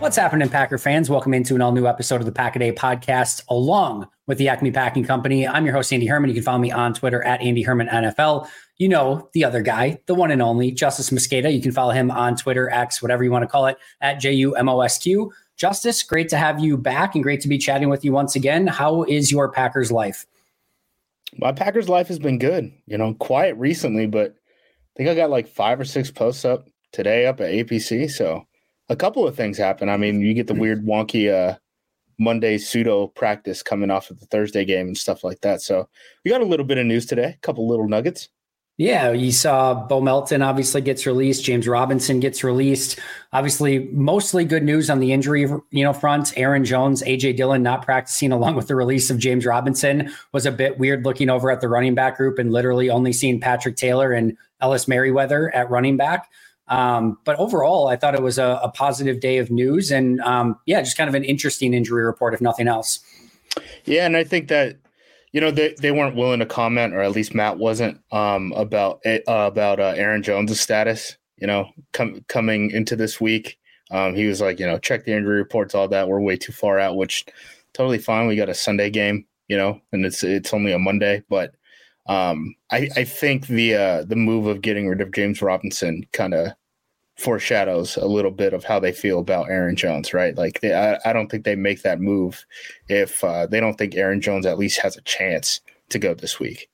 What's happening, Packer fans? Welcome into an all new episode of the Pack a Day podcast, along with the Acme Packing Company. I'm your host, Andy Herman. You can follow me on Twitter at Andy Herman NFL. You know, the other guy, the one and only Justis Mosqueda. You can follow him on Twitter, X, whatever you want to call it, at J U M O S Q. Justis, great to have you back and great to be chatting with you once again. How is your Packers life? My Packers life has been good. You know, quiet recently, but I think I got like five or six posts up today up at APC. So a couple of things happen. I mean, you get the weird wonky uh, Monday pseudo practice coming off of the Thursday game and stuff like that. So we got a little bit of news today, a couple little nuggets. Yeah, you saw Bo Melton obviously gets released. James Robinson gets released. Obviously, mostly good news on the injury you know front. Aaron Jones, AJ Dillon not practicing, along with the release of James Robinson, was a bit weird. Looking over at the running back group and literally only seeing Patrick Taylor and Ellis Merriweather at running back. Um, but overall, I thought it was a, a positive day of news, and um, yeah, just kind of an interesting injury report, if nothing else. Yeah, and I think that you know they, they weren't willing to comment, or at least Matt wasn't um, about uh, about uh, Aaron Jones' status. You know, com- coming into this week, um, he was like, you know, check the injury reports, all that. We're way too far out, which totally fine. We got a Sunday game, you know, and it's it's only a Monday, but um, I, I think the uh, the move of getting rid of James Robinson kind of foreshadows a little bit of how they feel about Aaron Jones, right? Like they, I, I don't think they make that move if uh, they don't think Aaron Jones at least has a chance to go this week.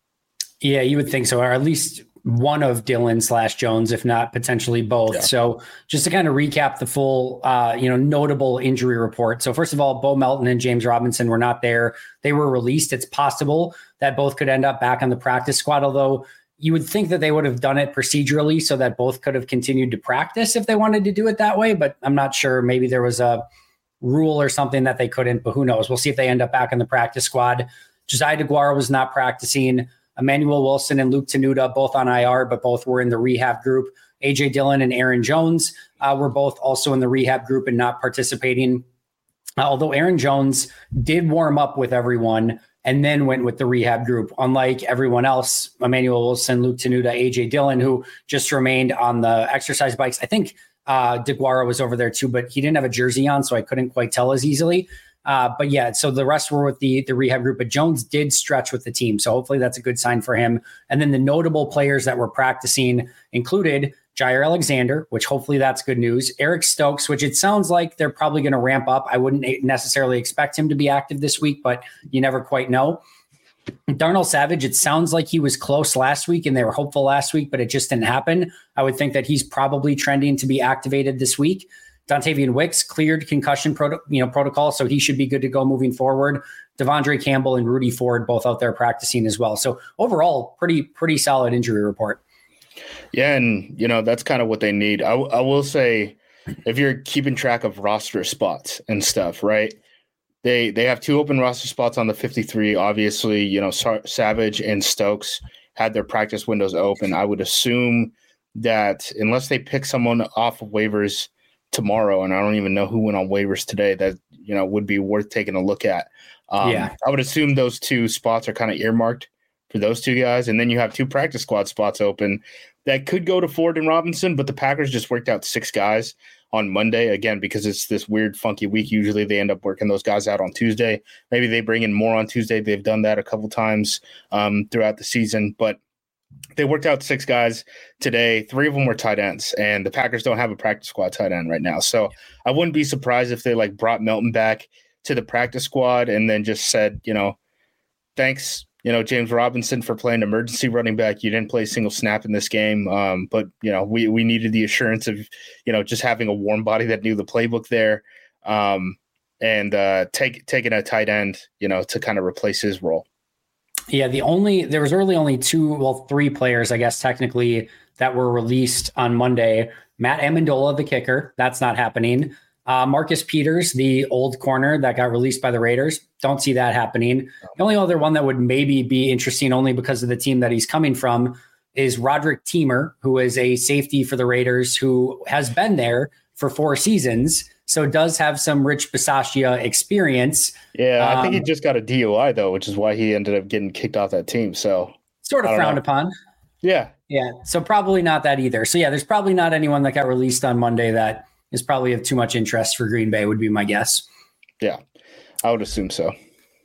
Yeah, you would think so, or at least one of Dillon slash Jones, if not potentially both. Yeah. So just to kind of recap the full, uh, you know, notable injury report. So first of all, Bo Melton and James Robinson were not there. They were released. It's possible that both could end up back on the practice squad, although you would think that they would have done it procedurally so that both could have continued to practice if they wanted to do it that way. But I'm not sure. Maybe there was a rule or something that they couldn't, but who knows? We'll see if they end up back in the practice squad. Josiah DeGuara was not practicing. Emmanuel Wilson and Luke Tenuta both on IR, but both were in the rehab group. AJ Dillon and Aaron Jones uh, were both also in the rehab group and not participating. Although Aaron Jones did warm up with everyone and then went with the rehab group. Unlike everyone else, Emmanuel Wilson, Luke Tenuta, AJ Dillon, who just remained on the exercise bikes. I think uh, DeGuara was over there too, but he didn't have a jersey on, so I couldn't quite tell as easily. Uh, but yeah, so the rest were with the the rehab group. But Jones did stretch with the team, so hopefully that's a good sign for him. And then the notable players that were practicing included Jaire Alexander, which hopefully that's good news. Eric Stokes, which it sounds like they're probably going to ramp up. I wouldn't necessarily expect him to be active this week, but you never quite know. Darnell Savage, it sounds like he was close last week and they were hopeful last week, but it just didn't happen. I would think that he's probably trending to be activated this week. Dontayvion Wicks cleared concussion proto- you know, protocol, so he should be good to go moving forward. De'Vondre Campbell and Rudy Ford both out there practicing as well. So overall, pretty pretty solid injury report. Yeah, and you know that's kind of what they need. I, I will say, if you're keeping track of roster spots and stuff, right? They they have two open roster spots on the 53. Obviously, you know Savage and Stokes had their practice windows open. I would assume that unless they pick someone off of waivers tomorrow, and I don't even know who went on waivers today, that you know would be worth taking a look at. Um, yeah, I would assume those two spots are kind of earmarked for those two guys, and then you have two practice squad spots open that could go to Ford and Robinson, but the Packers just worked out six guys on Monday again because it's this weird, funky week. Usually they end up working those guys out on Tuesday. Maybe they bring in more on Tuesday. They've done that a couple times um, throughout the season, but they worked out six guys today. Three of them were tight ends, and the Packers don't have a practice squad tight end right now. So I wouldn't be surprised if they like brought Melton back to the practice squad and then just said, you know, thanks you know, James Robinson for playing emergency running back. You didn't play a single snap in this game, um, but you know, we we needed the assurance of you know just having a warm body that knew the playbook there, um, and uh, take taking a tight end, you know, to kind of replace his role. Yeah, the only there was really only two, well, three players, I guess, technically that were released on Monday. Matt Ammendola, the kicker, that's not happening. Uh, Marcus Peters, the old corner that got released by the Raiders, don't see that happening. The only other one that would maybe be interesting, only because of the team that he's coming from, is Roderic Teamer, who is a safety for the Raiders, who has been there for four seasons, so does have some Rich Bisaccia experience. Yeah, I think he um, just got a DUI though, which is why he ended up getting kicked off that team. So sort of frowned know. upon. Yeah, yeah. So probably not that either. So yeah, there's probably not anyone that got released on Monday that is probably of too much interest for Green Bay, would be my guess. Yeah, I would assume so.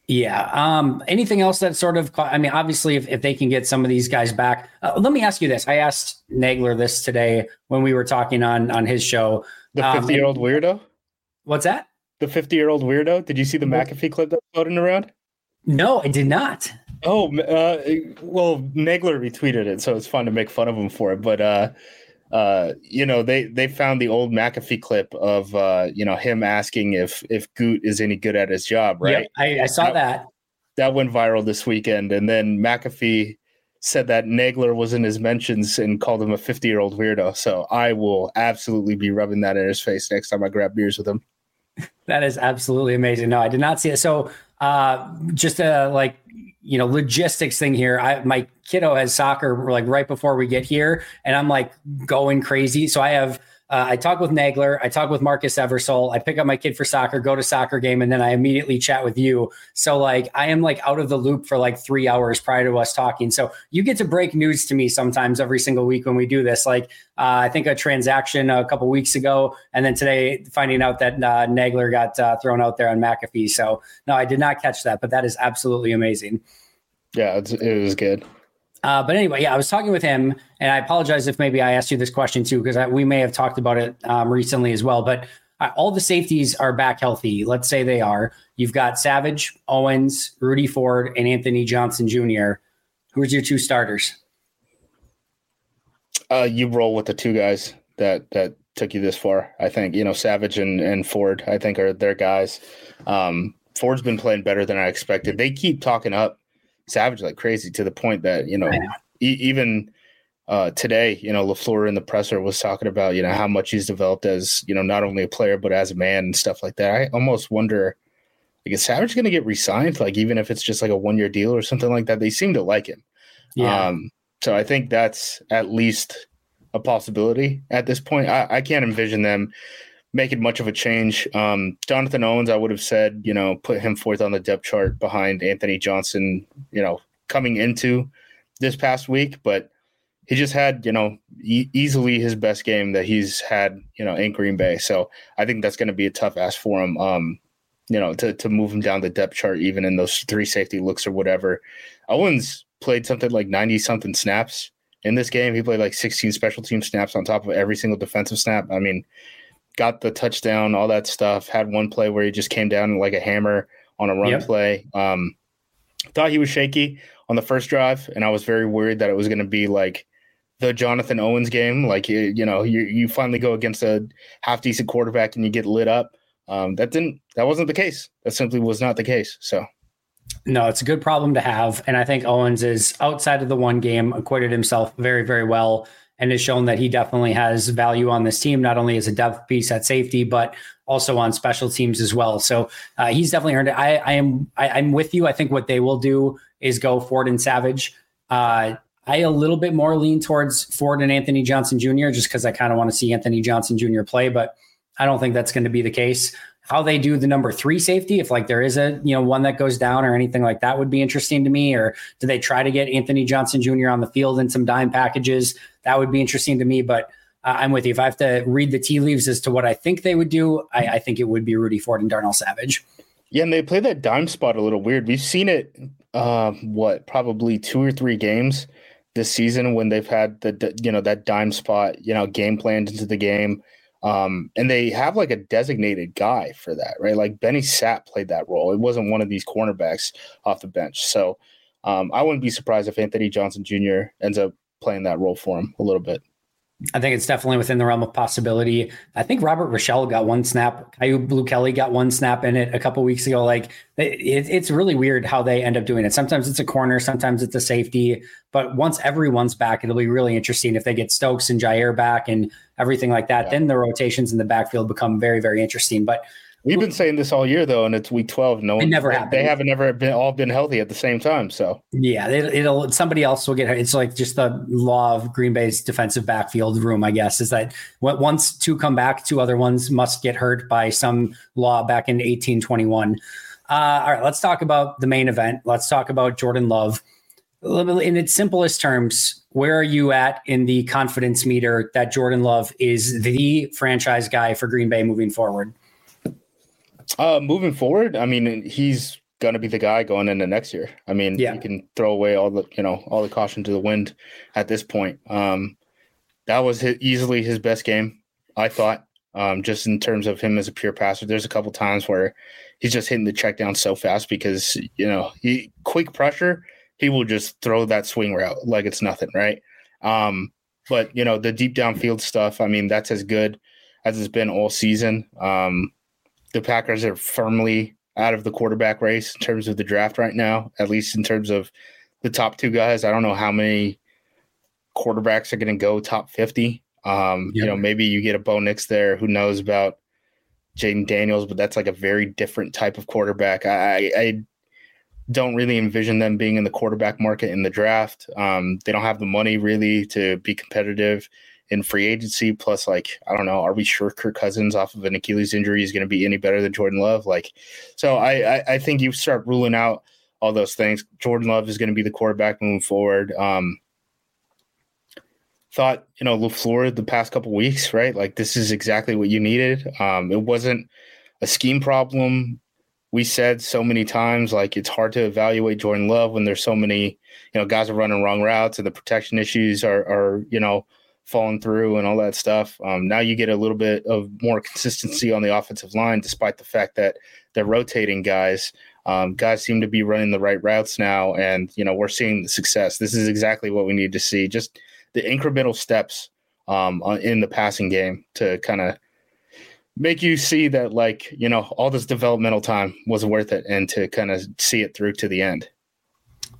Yeah. Um, anything else that sort of, I mean, obviously, if, if they can get some of these guys back, uh, let me ask you this. I asked Nagler this today when we were talking on on his show. The 50 year old um, weirdo? What's that? The 50 year old weirdo? Did you see the McAfee clip that's floating around? No, I did not. Oh, uh, well, Nagler retweeted it, so it's fun to make fun of him for it. But uh, uh, you know, they they found the old McAfee clip of uh, you know him asking if if Goot is any good at his job, right? Yep, I, I saw that, that. That went viral this weekend, and then McAfee said that Nagler was in his mentions and called him a 50 year old weirdo. So I will absolutely be rubbing that in his face next time I grab beers with him. That is absolutely amazing. No, I did not see it. So uh, just a like you know logistics thing here. I my kiddo has soccer like right before we get here, and I'm like going crazy. So I have uh, I talk with Nagler, I talk with Marques Eversoll, I pick up my kid for soccer, go to soccer game, and then I immediately chat with you. So like I am like out of the loop for like three hours prior to us talking. So you get to break news to me sometimes every single week when we do this. Like uh, I think a transaction a couple weeks ago, and then today finding out that uh, Nagler got uh, thrown out there on McAfee. So no, I did not catch that, but that is absolutely amazing. Yeah, it was good. Uh, but anyway, yeah, I was talking with him, and I apologize if maybe I asked you this question too, because we may have talked about it um, recently as well. But uh, all the safeties are back healthy. Let's say they are. You've got Savage, Owens, Rudy Ford, and Anthony Johnson Jr. Who's your two starters? Uh, you roll with the two guys that that took you this far. I think you know Savage and, and Ford. I think are their guys. Um, Ford's been playing better than I expected. They keep talking up Savage like crazy to the point that you know. E- even uh, today, you know, Lafleur in the presser was talking about you know how much he's developed as you know not only a player but as a man and stuff like that. I almost wonder, like, is Savage going to get re-signed? Like, even if it's just like a one-year deal or something like that, they seem to like him. Yeah. Um, so I think that's at least a possibility at this point. I, I can't envision them making much of a change. Um, Jonathan Owens, I would have said, you know, put him fourth on the depth chart behind Anthony Johnson, you know, coming into this past week, but he just had, you know, e- easily his best game that he's had, you know, in Green Bay. So I think that's going to be a tough ask for him. Um, you know, to to move him down the depth chart, even in those three safety looks or whatever. Owens played something like ninety something snaps in this game. He played like sixteen special team snaps on top of every single defensive snap. I mean, got the touchdown, all that stuff. Had one play where he just came down like a hammer on a run yep. play. Um, thought he was shaky on the first drive, and I was very worried that it was going to be like the Jonathan Owens game. Like you, you know, you you finally go against a half decent quarterback and you get lit up. Um, that didn't. That wasn't the case. That simply was not the case. So. No, it's a good problem to have. And I think Owens is outside of the one game, acquitted himself very, very well and has shown that he definitely has value on this team, not only as a depth piece at safety, but also on special teams as well. So uh, he's definitely earned it. I, I am I, am with you. I think what they will do is go Ford and Savage. Uh, I a little bit more lean towards Ford and Anthony Johnson Jr. just because I kind of want to see Anthony Johnson Jr. play, but I don't think that's going to be the case. How they do the number three safety, if like there is a you know one that goes down or anything like that, would be interesting to me. Or do they try to get Anthony Johnson Jr. on the field in some dime packages? That would be interesting to me. But uh, I'm with you. If I have to read the tea leaves as to what I think they would do, I, I think it would be Rudy Ford and Darnell Savage. Yeah, and they play that dime spot a little weird. We've seen it, uh, what probably two or three games this season when they've had the you know that dime spot, you know, game planned into the game. Um, and they have like a designated guy for that, right? Like Benny Sapp played that role. It wasn't one of these cornerbacks off the bench. So um, I wouldn't be surprised if Anthony Johnson Jr. ends up playing that role for him a little bit. I think it's definitely within the realm of possibility. I think Robert Rochell got one snap. Kyu Blue Kelly got one snap in it a couple weeks ago. Like it, it's really weird how they end up doing it. Sometimes it's a corner, sometimes it's a safety. But once everyone's back, it'll be really interesting if they get Stokes and Jaire back and everything like that. Yeah. Then the rotations in the backfield become very, very interesting. But We've been saying this all year though, and it's week twelve. No, it never happened. They haven't ever been all been healthy at the same time. So yeah, it, will somebody else will get hurt. It's like just the law of Green Bay's defensive backfield room, I guess, is that once two come back, two other ones must get hurt by some law back in eighteen twenty one. Uh, all right, let's talk about the main event. Let's talk about Jordan Love. In its simplest terms, where are you at in the confidence meter that Jordan Love is the franchise guy for Green Bay moving forward? Uh, moving forward, I mean, he's going to be the guy going into next year. I mean, yeah. you can throw away all the, you know, all the caution to the wind at this point. Um, that was his, easily his best game, I thought, um, just in terms of him as a pure passer. There's a couple times where he's just hitting the check down so fast because, you know, he quick pressure, he will just throw that swing route like it's nothing, right? Um, but, you know, the deep downfield stuff, I mean, that's as good as it's been all season. Um, the Packers are firmly out of the quarterback race in terms of the draft right now, at least in terms of the top two guys. I don't know how many quarterbacks are going to go top 50. Um, You know, maybe you get a Bo Nix there. Who knows about Jayden Daniels, but that's like a very different type of quarterback. I, I don't really envision them being in the quarterback market in the draft. Um, they don't have the money really to be competitive in free agency. Plus, like, I don't know, are we sure Kirk Cousins off of an Achilles injury is going to be any better than Jordan Love? Like, so I, I, I think you start ruling out all those things. Jordan Love is going to be the quarterback moving forward. Um, thought, you know, LaFleur the past couple weeks, right? Like, this is exactly what you needed. Um, it wasn't a scheme problem. We said so many times, like, it's hard to evaluate Jordan Love when there's so many, you know, guys are running wrong routes and the protection issues are, are you know, falling through and all that stuff. Um, now you get a little bit of more consistency on the offensive line, despite the fact that they're rotating guys. Um, guys seem to be running the right routes now, and you know we're seeing the success. This is exactly what we need to see. Just the incremental steps um, in the passing game to kind of make you see that, like you know, all this developmental time was worth it, and to kind of see it through to the end.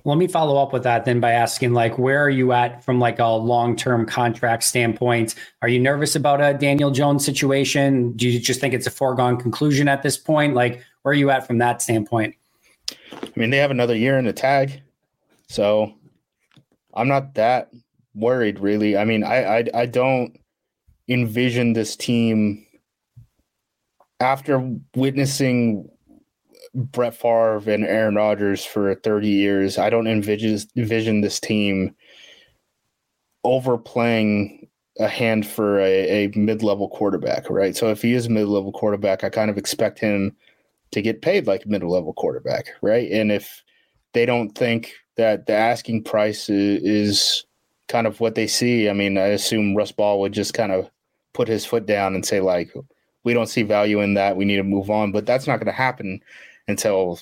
Let me follow up with that then by asking, like, where are you at from like a long term contract standpoint? Are you nervous about a Daniel Jones situation? Do you just think it's a foregone conclusion at this point? Like, where are you at from that standpoint? I mean, they have another year in the tag, so I'm not that worried really. I mean, I I, I don't envision this team after witnessing Brett Favre and Aaron Rodgers for 30 years, I don't envision envision this team overplaying a hand for a, a mid-level quarterback, right? So if he is a mid-level quarterback, I kind of expect him to get paid like a mid-level quarterback, right? And if they don't think that the asking price is kind of what they see, I mean, I assume Russ Ball would just kind of put his foot down and say like, we don't see value in that. We need to move on. But that's not going to happen until,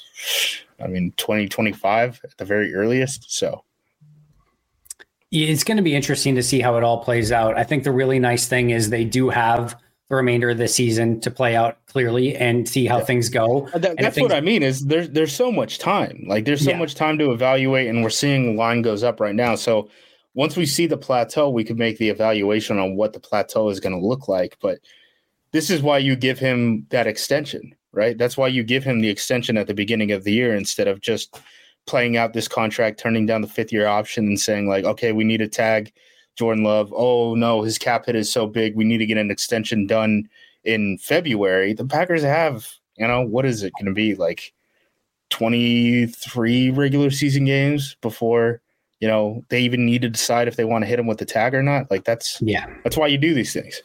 I mean, 2025 at the very earliest. So it's going to be interesting to see how it all plays out. I think the really nice thing is they do have the remainder of the season to play out clearly and see how yeah. things go. That, that's things, what I mean is there's there's so much time. Like there's so yeah. much time to evaluate and we're seeing the line goes up right now. So once we see the plateau, we could make the evaluation on what the plateau is going to look like. But this is why you give him that extension, right? That's why you give him the extension at the beginning of the year instead of just playing out this contract, turning down the fifth year option and saying, like, okay, we need to tag Jordan Love. Oh, no, his cap hit is so big. We need to get an extension done in February. The Packers have, you know, what is it going to be like 23 regular season games before you know they even need to decide if they want to hit him with the tag or not like that's yeah that's why you do these things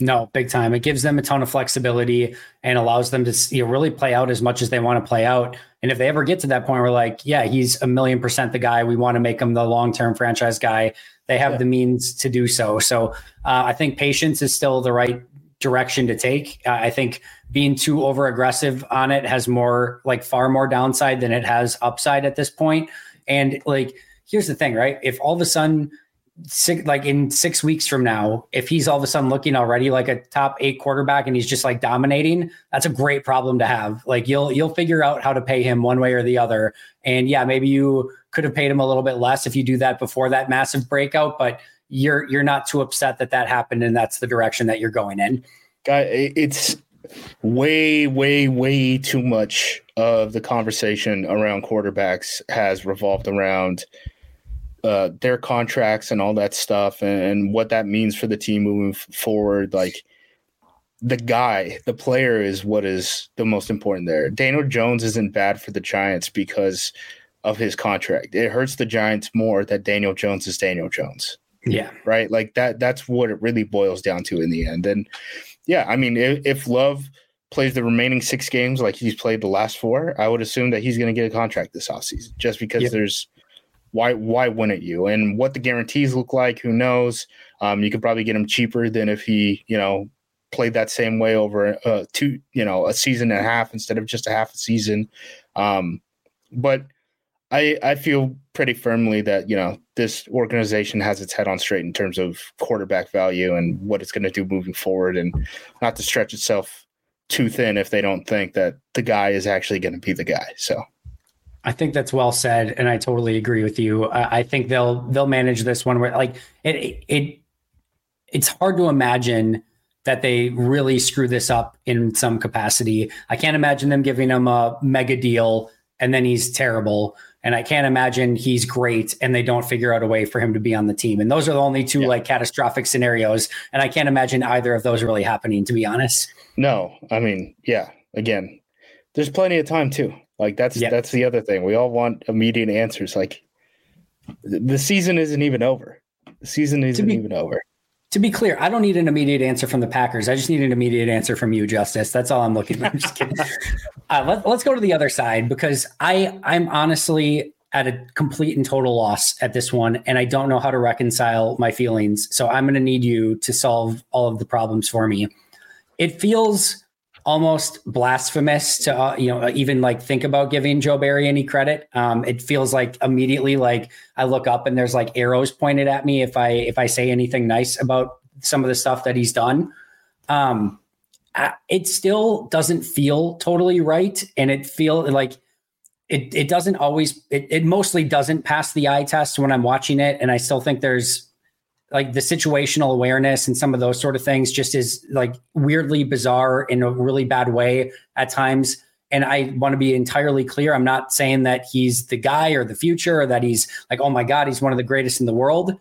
no big time. It gives them a ton of flexibility and allows them to you know, really play out as much as they want to play out. And if they ever get to that point we're like yeah he's a million percent the guy we want to make him the long-term franchise guy they have yeah. the means to do so. So uh, i think patience is still the right direction to take. Uh, i think being too over aggressive on it has more like far more downside than it has upside at this point. And like here's the thing, right? If all of a sudden, six, like in six weeks from now, if he's all of a sudden looking already like a top eight quarterback and he's just like dominating, that's a great problem to have. Like you'll you'll figure out how to pay him one way or the other. And yeah, maybe you could have paid him a little bit less if you do that before that massive breakout, but you're you're not too upset that that happened and that's the direction that you're going in. It's way, way, way too much of the conversation around quarterbacks has revolved around uh, their contracts and all that stuff and, and what that means for the team moving forward. Like the guy, the player is what is the most important there. Daniel Jones isn't bad for the Giants because of his contract. It hurts the Giants more that Daniel Jones is Daniel Jones. Yeah. Right. Like that, that's what it really boils down to in the end. And yeah, I mean, if, if Love plays the remaining six games like he's played the last four, I would assume that he's going to get a contract this offseason just because yep. there's why why wouldn't you? And what the guarantees look like, who knows? Um, you could probably get him cheaper than if he, you know, played that same way over uh, two, you know, a season and a half instead of just a half a season. Um, but I I feel pretty firmly that you know this organization has its head on straight in terms of quarterback value and what it's going to do moving forward, and not to stretch itself too thin if they don't think that the guy is actually going to be the guy. So. I think that's well said, and I totally agree with you. I think they'll they'll manage this one where like it it it's hard to imagine that they really screw this up in some capacity. I can't imagine them giving him a mega deal and then he's terrible. And I can't imagine he's great and they don't figure out a way for him to be on the team. And those are the only two yeah. like catastrophic scenarios. And I can't imagine either of those really happening, to be honest. No, I mean, yeah, again, there's plenty of time too. Like that's yeah. that's the other thing. We all want immediate answers. Like the season isn't even over. The season isn't be, even over. To be clear, I don't need an immediate answer from the Packers. I just need an immediate answer from you, Justis. That's all I'm looking for. I'm just kidding. uh, let, let's go to the other side because I I'm honestly at a complete and total loss at this one, and I don't know how to reconcile my feelings. So I'm going to need you to solve all of the problems for me. It feels almost blasphemous to uh, you know even like think about giving Joe Barry any credit. Um, it feels like immediately like I look up and there's like arrows pointed at me if I if I say anything nice about some of the stuff that he's done. Um, I, it still doesn't feel totally right, and it feel like it it doesn't always it, it mostly doesn't pass the eye test when I'm watching it, and I still think there's like the situational awareness and some of those sort of things just is like weirdly bizarre in a really bad way at times. And I want to be entirely clear. I'm not saying that he's the guy or the future or that he's like, oh my God, he's one of the greatest in the world.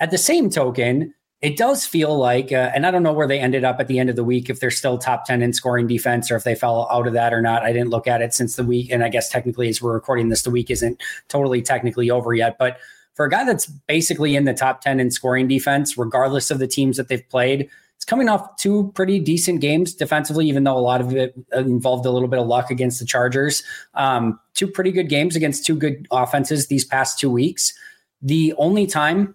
At the same token, it does feel like, uh, and I don't know where they ended up at the end of the week, if they're still top 10 in scoring defense or if they fell out of that or not. I didn't look at it since the week. And I guess technically, as we're recording this, the week isn't totally technically over yet. But for a guy that's basically in the top 10 in scoring defense, regardless of the teams that they've played, it's coming off two pretty decent games defensively, even though a lot of it involved a little bit of luck against the Chargers. Um, two pretty good games against two good offenses these past two weeks. The only time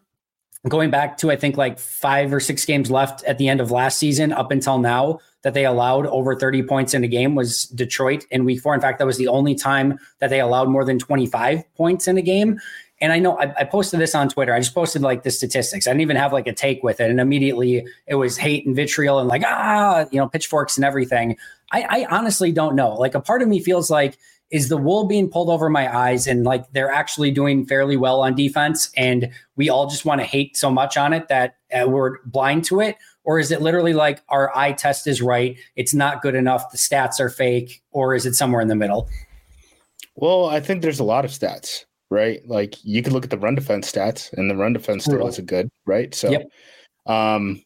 going back to I think like five or six games left at the end of last season up until now that they allowed over 30 points in a game was Detroit in week four. In fact, that was the only time that they allowed more than 25 points in a game. And I know I, I, posted this on Twitter. I just posted like the statistics. I didn't even have like a take with it. And immediately it was hate and vitriol and like, ah, you know, pitchforks and everything. I, I honestly don't know. Like a part of me feels like is the wool being pulled over my eyes and like they're actually doing fairly well on defense and we all just want to hate so much on it that uh, we're blind to it or is it literally like our eye test is right it's not good enough the stats are fake or is it somewhere in the middle well i think there's a lot of stats right like you can look at the run defense stats and the run defense still isn't good right so yep. um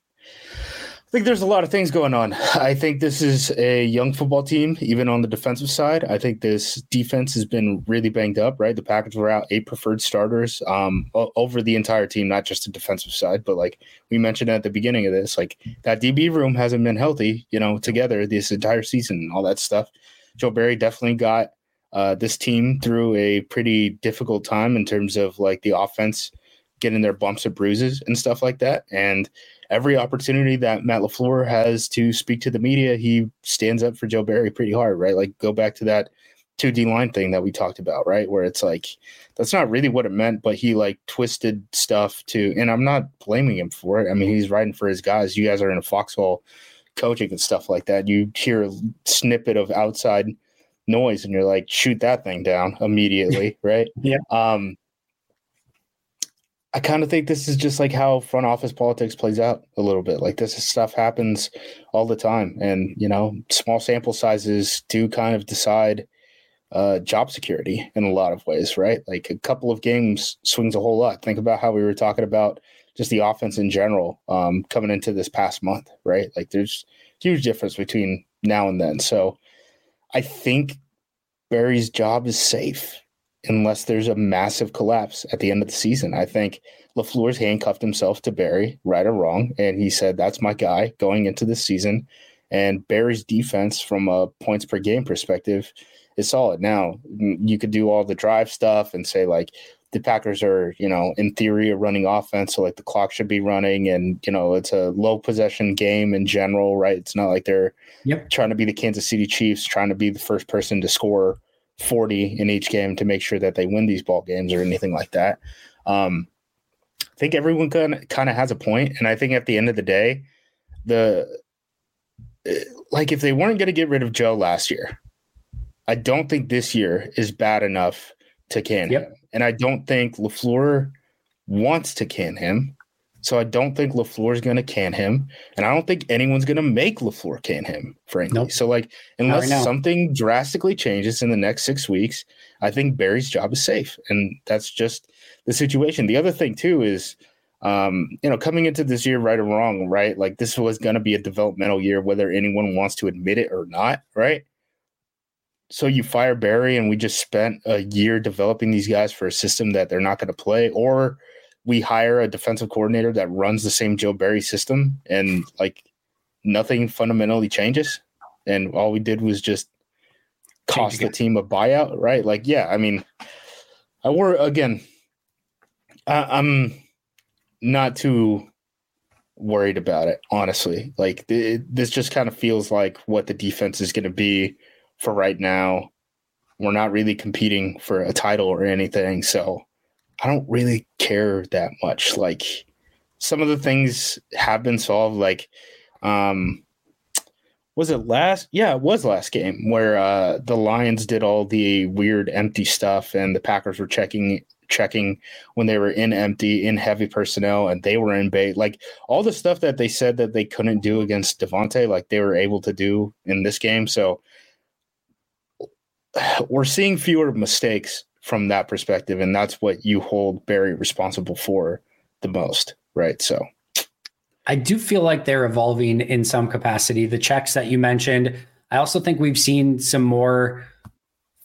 I think there's a lot of things going on. I think this is a young football team, even on the defensive side. I think this defense has been really banged up, right? The Packers were out eight preferred starters um, over the entire team, not just the defensive side, but like we mentioned at the beginning of this, like that DB room hasn't been healthy, you know, together this entire season and all that stuff. Joe Barry definitely got uh, this team through a pretty difficult time in terms of like the offense getting their bumps and bruises and stuff like that. And every opportunity that Matt LaFleur has to speak to the media, he stands up for Joe Barry pretty hard, right? Like go back to that 2D line thing that we talked about, right? Where it's like that's not really what it meant, but he like twisted stuff to and I'm not blaming him for it. I mean, he's writing for his guys. You guys are in a foxhole coaching and stuff like that. You hear a snippet of outside noise and you're like, shoot that thing down immediately, right? yeah. Um I kind of think this is just like how front office politics plays out a little bit. Like this stuff happens all the time, and you know, small sample sizes do kind of decide uh, job security in a lot of ways, right? Like a couple of games swings a whole lot. Think about how we were talking about just the offense in general um, coming into this past month, right? Like there's huge difference between now and then. So I think Barry's job is safe unless there's a massive collapse at the end of the season. I think LaFleur's handcuffed himself to Barry, right or wrong. And he said, that's my guy going into the season. And Barry's defense, from a points per game perspective, is solid. Now, you could do all the drive stuff and say, like, the Packers are, you know, in theory, a running offense. So, like, the clock should be running. And, you know, it's a low possession game in general, right? It's not like they're yep. trying to be the Kansas City Chiefs, trying to be the first person to score 40 in each game to make sure that they win these ball games or anything like that. Um, I think everyone kind of has a point, and I think at the end of the day, the like if they weren't going to get rid of Joe last year, I don't think this year is bad enough to can yep. him, and I don't think Lafleur wants to can him. So I don't think LaFleur is going to can him. And I don't think anyone's going to make LaFleur can him, frankly. Nope. So, like, unless right something drastically changes in the next six weeks, I think Barry's job is safe. And that's just the situation. The other thing, too, is, um, you know, coming into this year, right or wrong, right? Like, this was going to be a developmental year, whether anyone wants to admit it or not, right? So you fire Barry, and we just spent a year developing these guys for a system that they're not going to play, or we hire a defensive coordinator that runs the same Joe Barry system and like nothing fundamentally changes. And all we did was just cost the team a buyout, right? Like, yeah, I mean, I were again, I, am not too worried about it, honestly. Like, it, this just kind of feels like what the defense is going to be for right now. We're not really competing for a title or anything. So, I don't really care that much. Like some of the things have been solved. Like, um, was it last? Yeah, it was last game where uh, the Lions did all the weird empty stuff, and the Packers were checking checking when they were in empty, in heavy personnel, and they were in bait. Like all the stuff that they said that they couldn't do against Davante, like they were able to do in this game. So we're seeing fewer mistakes from that perspective, and that's what you hold Barry responsible for the most, right? So I do feel like they're evolving in some capacity. The checks that you mentioned, I also think we've seen some more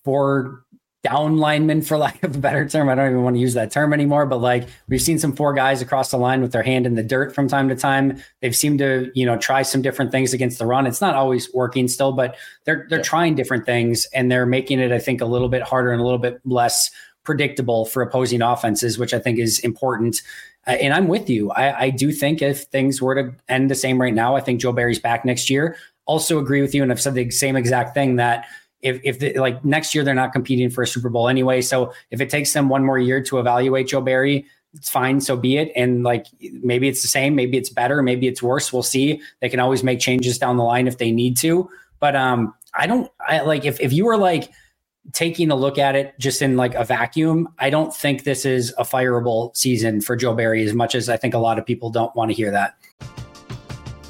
for down linemen, for lack of a better term. I don't even want to use that term anymore, but like we've seen some four guys across the line with their hand in the dirt from time to time. They've seemed to, you know, try some different things against the run. It's not always working still, but they're they're yeah. trying different things and they're making it, I think, a little bit harder and a little bit less predictable for opposing offenses, which I think is important. Uh, and I'm with you. I, I do think if things were to end the same right now, I think Joe Barry's back next year. Also agree with you, and I've said the same exact thing that if if the, like next year they're not competing for a Super Bowl anyway. So if it takes them one more year to evaluate Joe Barry, it's fine. So be it. And like maybe it's the same, maybe it's better, maybe it's worse. We'll see. They can always make changes down the line if they need to. But um, I don't. I like if if you were like taking a look at it just in like a vacuum, I don't think this is a fireable season for Joe Barry as much as I think a lot of people don't want to hear that.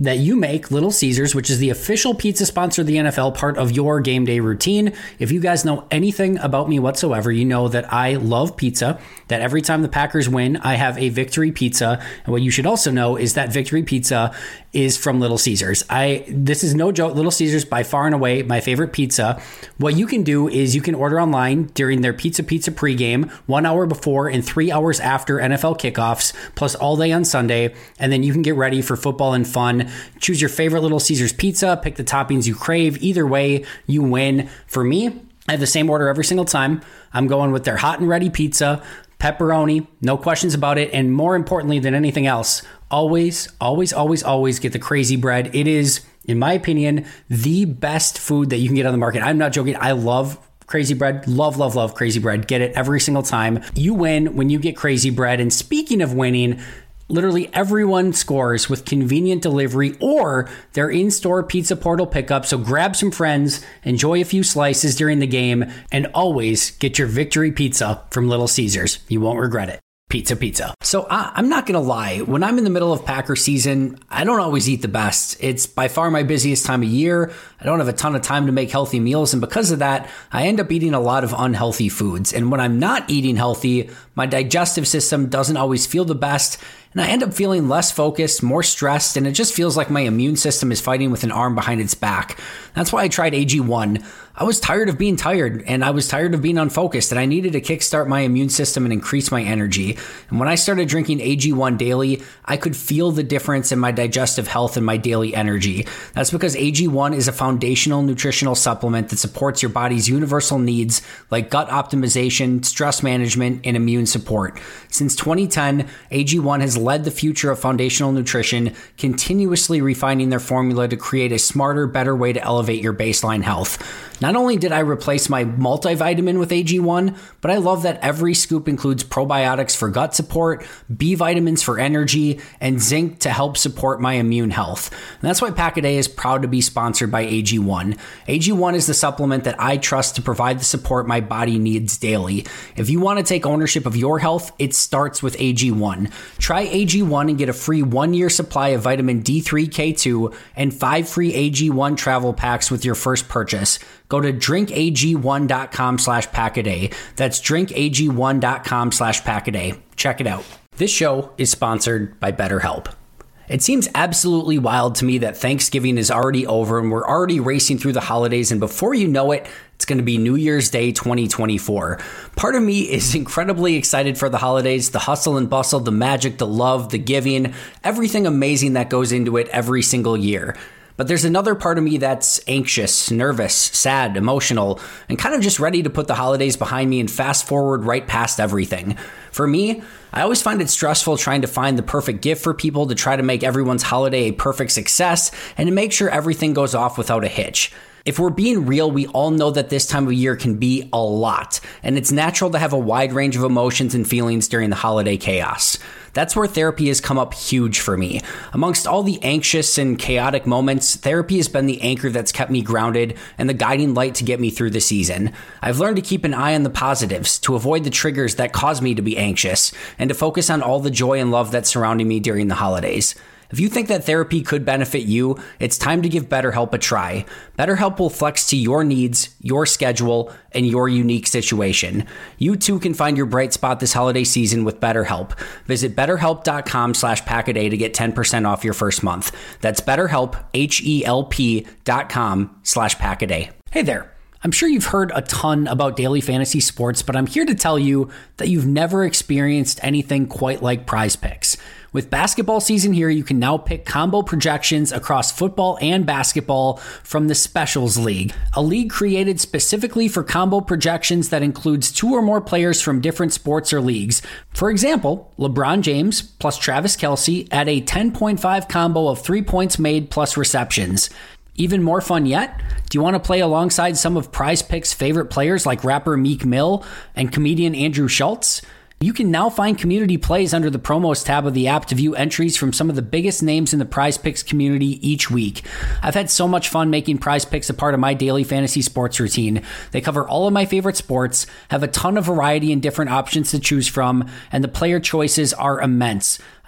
that you make Little Caesars, which is the official pizza sponsor of the NFL, part of your game day routine. If you guys know anything about me whatsoever, you know that I love pizza, that every time the Packers win, I have a victory pizza. And what you should also know is that victory pizza is from Little Caesars. I this is no joke. Little Caesars by far and away my favorite pizza. What you can do is you can order online during their Pizza Pizza pregame, one hour before and three hours after NFL kickoffs, plus all day on Sunday, and then you can get ready for football and fun. Choose your favorite Little Caesars pizza, pick the toppings you crave. Either way, you win. For me, I have the same order every single time. I'm going with their hot and ready pizza, pepperoni, no questions about it. And more importantly than anything else, always, always, always, always get the crazy bread. It is, in my opinion, the best food that you can get on the market. I'm not joking. I love crazy bread. Love, love, love crazy bread. Get it every single time. You win when you get crazy bread. And speaking of winning, literally everyone scores with convenient delivery or their in store pizza portal pickup. So grab some friends, enjoy a few slices during the game, and always get your victory pizza from Little Caesars. You won't regret it pizza pizza. So I, am not gonna lie, when I'm in the middle of Packer season, I don't always eat the best. It's by far my busiest time of year. I don't have a ton of time to make healthy meals, and because of that, I end up eating a lot of unhealthy foods. And when I'm not eating healthy, my digestive system doesn't always feel the best, and I end up feeling less focused, more stressed, and it just feels like my immune system is fighting with an arm behind its back. That's why I tried AG1. I was tired of being tired and I was tired of being unfocused and I needed to kickstart my immune system and increase my energy. And when I started drinking AG1 daily, I could feel the difference in my digestive health and my daily energy. That's because AG1 is a foundational nutritional supplement that supports your body's universal needs like gut optimization, stress management, and immune support. Since 2010, AG1 has led the future of foundational nutrition, continuously refining their formula to create a smarter, better way to elevate your baseline health. Not only did I replace my multivitamin with AG1, but I love that every scoop includes probiotics for gut support, B vitamins for energy, and zinc to help support my immune health. And that's why Packaday is proud to be sponsored by AG1. AG1 is the supplement that I trust to provide the support my body needs daily. If you want to take ownership of your health, it starts with AG1. Try AG1 and get a free one year supply of vitamin D3K2 and five free AG1 travel packs with your first purchase. Go to drinkag1.com slash packaday. That's drinkag1.com slash packaday. Check it out. This show is sponsored by BetterHelp. It seems absolutely wild to me that Thanksgiving is already over and we're already racing through the holidays, and before you know it, it's going to be New Year's Day 2024. Part of me is incredibly excited for the holidays, the hustle and bustle, the magic, the love, the giving, everything amazing that goes into it every single year. But there's another part of me that's anxious, nervous, sad, emotional, and kind of just ready to put the holidays behind me and fast forward right past everything. For me, I always find it stressful trying to find the perfect gift for people to try to make everyone's holiday a perfect success and to make sure everything goes off without a hitch. If we're being real, we all know that this time of year can be a lot, and it's natural to have a wide range of emotions and feelings during the holiday chaos. That's where therapy has come up huge for me. Amongst all the anxious and chaotic moments, therapy has been the anchor that's kept me grounded and the guiding light to get me through the season. I've learned to keep an eye on the positives, to avoid the triggers that cause me to be anxious, and to focus on all the joy and love that's surrounding me during the holidays. If you think that therapy could benefit you, it's time to give BetterHelp a try. BetterHelp will flex to your needs, your schedule, and your unique situation. You too can find your bright spot this holiday season with BetterHelp. Visit betterhelp.com slash packaday to get 10% off your first month. That's betterhelp, H-E-L-P dot com slash packaday. Hey there. I'm sure you've heard a ton about daily fantasy sports, but I'm here to tell you that you've never experienced anything quite like prize picks. With basketball season here, you can now pick combo projections across football and basketball from the Specials League, a league created specifically for combo projections that includes two or more players from different sports or leagues. For example, LeBron James plus Travis Kelce at a 10.5 combo of three points made plus receptions. Even more fun yet? Do you want to play alongside some of Prize Picks' favorite players like rapper Meek Mill and comedian Andrew Schulz? You can now find community plays under the promos tab of the app to view entries from some of the biggest names in the prize picks community each week. I've had so much fun making prize picks a part of my daily fantasy sports routine. They cover all of my favorite sports, have a ton of variety and different options to choose from, and the player choices are immense.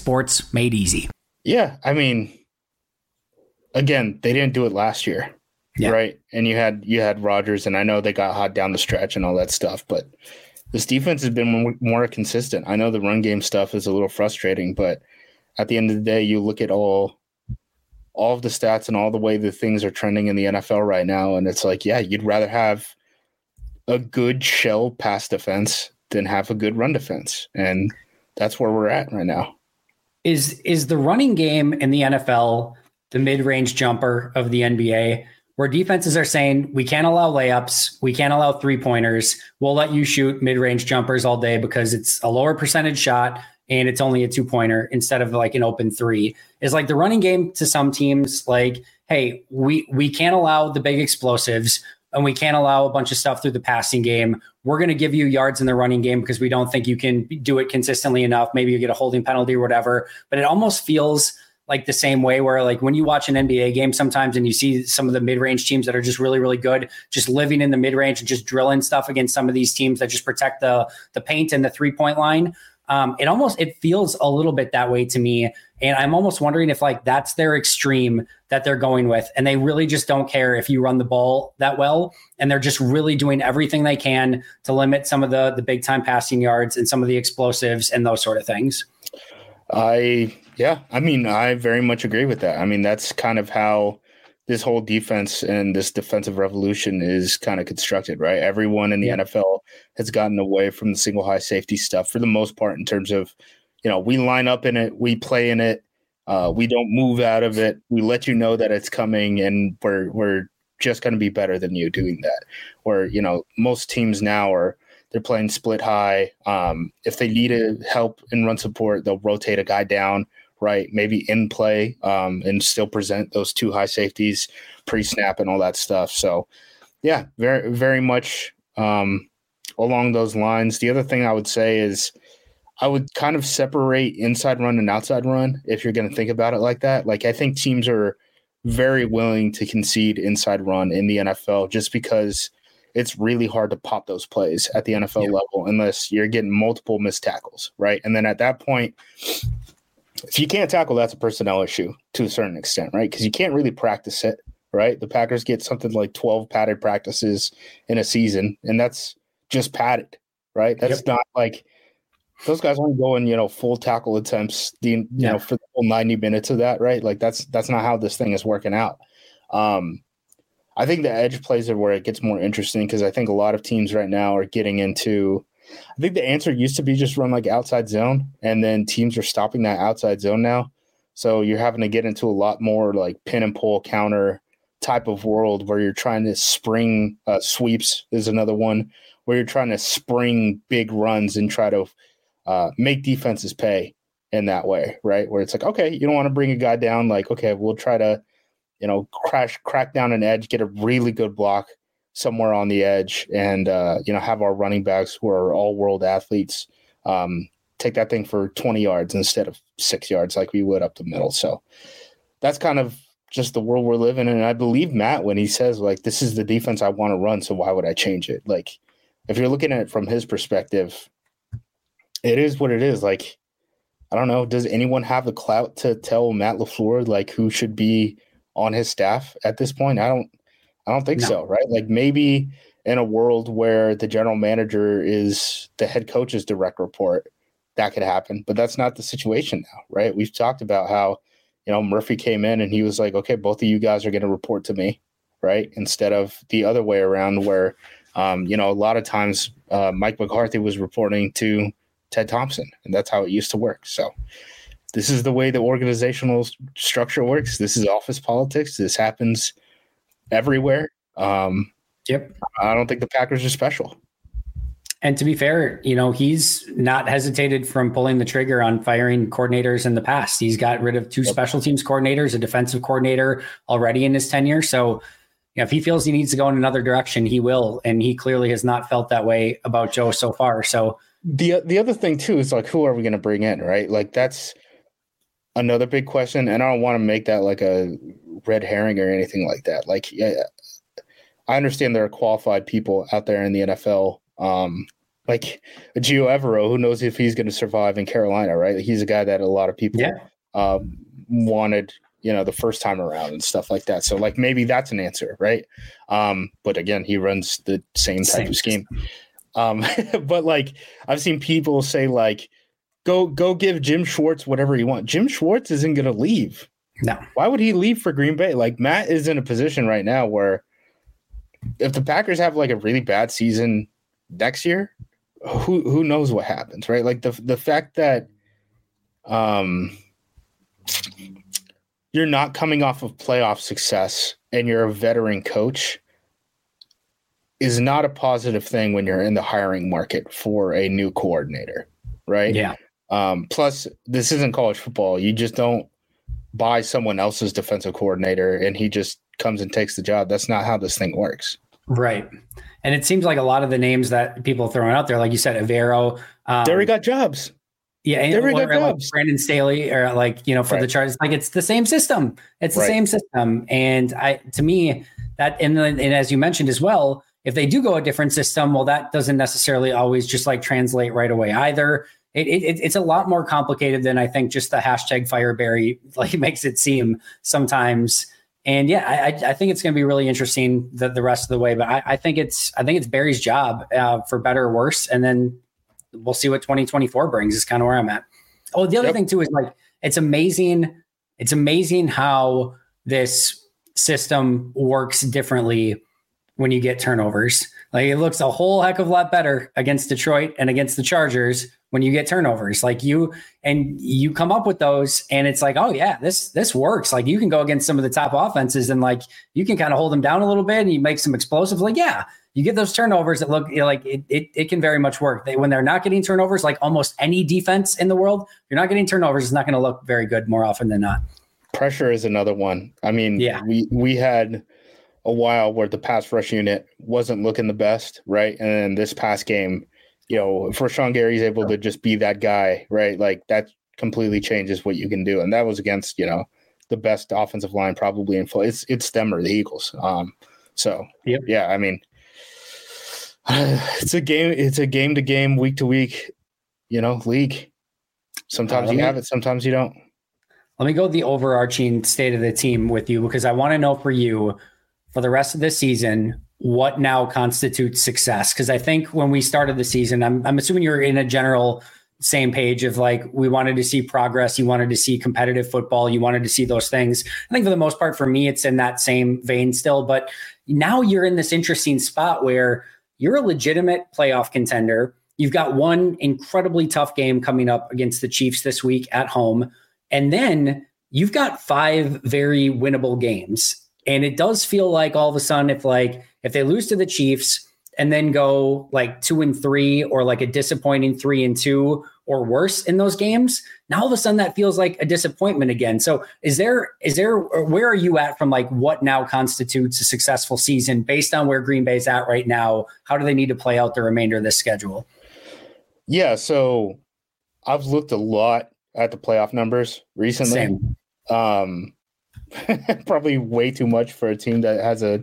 sports made easy. Yeah, I mean, again, they didn't do it last year, yeah. right? And you had you had Rodgers, and I know they got hot down the stretch and all that stuff, but this defense has been more, consistent. I know the run game stuff is a little frustrating, but at the end of the day, you look at all all of the stats and all the way the things are trending in the NFL right now, and it's like, yeah, you'd rather have a good shell pass defense than have a good run defense, and that's where we're at right now. Is is the running game in the NFL the mid-range jumper of the NBA? Where defenses are saying we can't allow layups, we can't allow three pointers. We'll let you shoot mid-range jumpers all day because it's a lower percentage shot and it's only a two pointer instead of like an open three. Is like the running game to some teams like, hey, we we can't allow the big explosives and we can't allow a bunch of stuff through the passing game. We're going to give you yards in the running game because we don't think you can do it consistently enough. Maybe you get a holding penalty or whatever. But it almost feels like the same way where like when you watch an NBA game sometimes and you see some of the mid-range teams that are just really really good just living in the mid-range and just drilling stuff against some of these teams that just protect the the paint and the three-point line um, it almost it feels a little bit that way to me. And i'm almost wondering if like that's their extreme that they're going with. And they really just don't care if you run the ball that well. And they're just really doing everything they can to limit some of the the big time passing yards and some of the explosives and those sort of things. I yeah i mean i very much agree with that. I mean that's kind of how this whole defense and this defensive revolution is kind of constructed, right? Everyone in the yeah. NFL has gotten away from the single high safety stuff for the most part in terms of, you know, we line up in it, we play in it, uh, we don't move out of it. We let you know that it's coming, and we're we're just going to be better than you doing that. Where you know, most teams now are they're playing split high. Um, if they need a help in run support, they'll rotate a guy down right? Maybe in play um, and still present those two high safeties pre snap and all that stuff. So, yeah, very, very much um, along those lines. The other thing I would say is I would kind of separate inside run and outside run if you're going to think about it like that. Like I think teams are very willing to concede inside run in the NFL just because it's really hard to pop those plays at the NFL yeah. level unless you're getting multiple missed tackles, right? And then at that point, if you can't tackle, that's a personnel issue to a certain extent, right? Because you can't really practice it, right? The Packers get something like 12 padded practices in a season, and that's just padded, right? That's yep. not like those guys aren't going, you know, full tackle attempts, the, you yeah. know, for the whole 90 minutes of that, right? Like that's that's not how this thing is working out. Um, I think the edge plays are where it gets more interesting because I think a lot of teams right now are getting into. I think the answer used to be just run like outside zone, and then teams are stopping that outside zone now. So you're having to get into a lot more like pin and pull counter type of world where you're trying to spring uh, sweeps is another one where you're trying to spring big runs and try to uh, make defenses pay in that way, right? Where it's like, okay, you don't want to bring a guy down, like, okay, we'll try to you know, crash, crack down an edge, get a really good block somewhere on the edge, and uh, you know, have our running backs who are all world athletes um, take that thing for 20 yards instead of six yards like we would up the middle. So that's kind of just the world we're living in. And I believe Matt when he says like, "This is the defense I want to run, so why would I change it?" Like, if you're looking at it from his perspective, it is what it is. Like, I don't know. Does anyone have the clout to tell Matt LaFleur like who should be on his staff at this point? I don't I don't think no. so, right? Like maybe in a world where the general manager is the head coach's direct report, that could happen. But that's not the situation now, right? We've talked about how, you know, Murphy came in and he was like, okay, both of you guys are going to report to me, right? Instead of the other way around where, um, you know, a lot of times uh, Mike McCarthy was reporting to Ted Thompson, and that's how it used to work. So, this is the way the organizational structure works. This is office politics. This happens everywhere. Um, yep. I don't think the Packers are special. And to be fair, you know, he's not hesitated from pulling the trigger on firing coordinators in the past. He's got rid of two yep. special teams coordinators, a defensive coordinator already in his tenure. So, you know, if he feels he needs to go in another direction, he will. And he clearly has not felt that way about Joe so far. So, the the other thing too is like, who are we going to bring in? Right? Like that's another big question, and I don't want to make that like a red herring or anything like that. Like, yeah, I understand there are qualified people out there in the NFL, um, like Ejiro Evero, who knows if he's going to survive in Carolina, right? He's a guy that a lot of people yeah. um, wanted, you know, the first time around and stuff like that. So, like, maybe that's an answer, right? Um, but again, he runs the same type same. of scheme. Um, but like, I've seen people say like go go give Jim Schwartz whatever you want. Jim Schwartz isn't going to leave. No. Why would he leave for Green Bay? Like Matt is in a position right now where if the Packers have like a really bad season next year, who who knows what happens, right? Like the the fact that um you're not coming off of playoff success and you're a veteran coach is not a positive thing when you're in the hiring market for a new coordinator, right? Yeah. Um, plus, this isn't college football. You just don't buy someone else's defensive coordinator and he just comes and takes the job. That's not how this thing works. Right. And it seems like a lot of the names that people are throwing out there, like you said, Evero. Um, there we got jobs. Yeah, and, or, got like Brandon Staley, or like you know, for right. the Chargers, like it's the same system. It's the right. same system, and I, to me, that and, and as you mentioned as well, if they do go a different system, well, that doesn't necessarily always just like translate right away either it, it, it's a lot more complicated than I think just the hashtag FireBarry like makes it seem sometimes. And yeah, I, I think it's going to be really interesting the, the rest of the way. But I, I think it's I think it's Barry's job uh, for better or worse, and then we'll see what 2024 brings. Is kind of where I'm at. Oh, the other yep. thing too is like it's amazing. It's amazing how this system works differently when you get turnovers. Like it looks a whole heck of a lot better against Detroit and against the Chargers when you get turnovers like you and you come up with those and it's like oh yeah this this works. Like you can go against some of the top offenses and like you can kind of hold them down a little bit and you make some explosive like yeah you get those turnovers that look you know, like it, it, it can very much work. They, when they're not getting turnovers like almost any defense in the world you're not getting turnovers it's not going to look very good more often than not. Pressure is another one. I mean yeah. we we had a while where the pass rush unit wasn't looking the best right? And then this past game you know, if Rashan Gary's able to just be that guy, right? Like that completely changes what you can do. And that was against, you know, the best offensive line probably in full. It's it's them or the Eagles. Um, so yep. yeah, I mean, it's a game. It's a game to game, week to week, you know, league. Sometimes uh, you me, have it, sometimes you don't. Let me go the overarching state of the team with you because I want to know for you for the rest of the season what now constitutes success. Because I think when we started the season, I'm, I'm assuming you're in a general same page of like we wanted to see progress you wanted to see competitive football you wanted to see those things. I think for the most part for me it's in that same vein still but now you're in this interesting spot where you're a legitimate playoff contender. You've got one incredibly tough game coming up against the chiefs this week at home and then you've got five very winnable games and it does feel like all of a sudden if like if they lose to the chiefs and then go like two and three or like a disappointing three and two or worse in those games now all of a sudden that feels like a disappointment again. So is there is there where are you at from like what now constitutes a successful season based on where green bay's at right now? How do they need to play out the remainder of this schedule? Yeah so i've looked a lot at the playoff numbers recently. Same. um probably way too much for a team that has a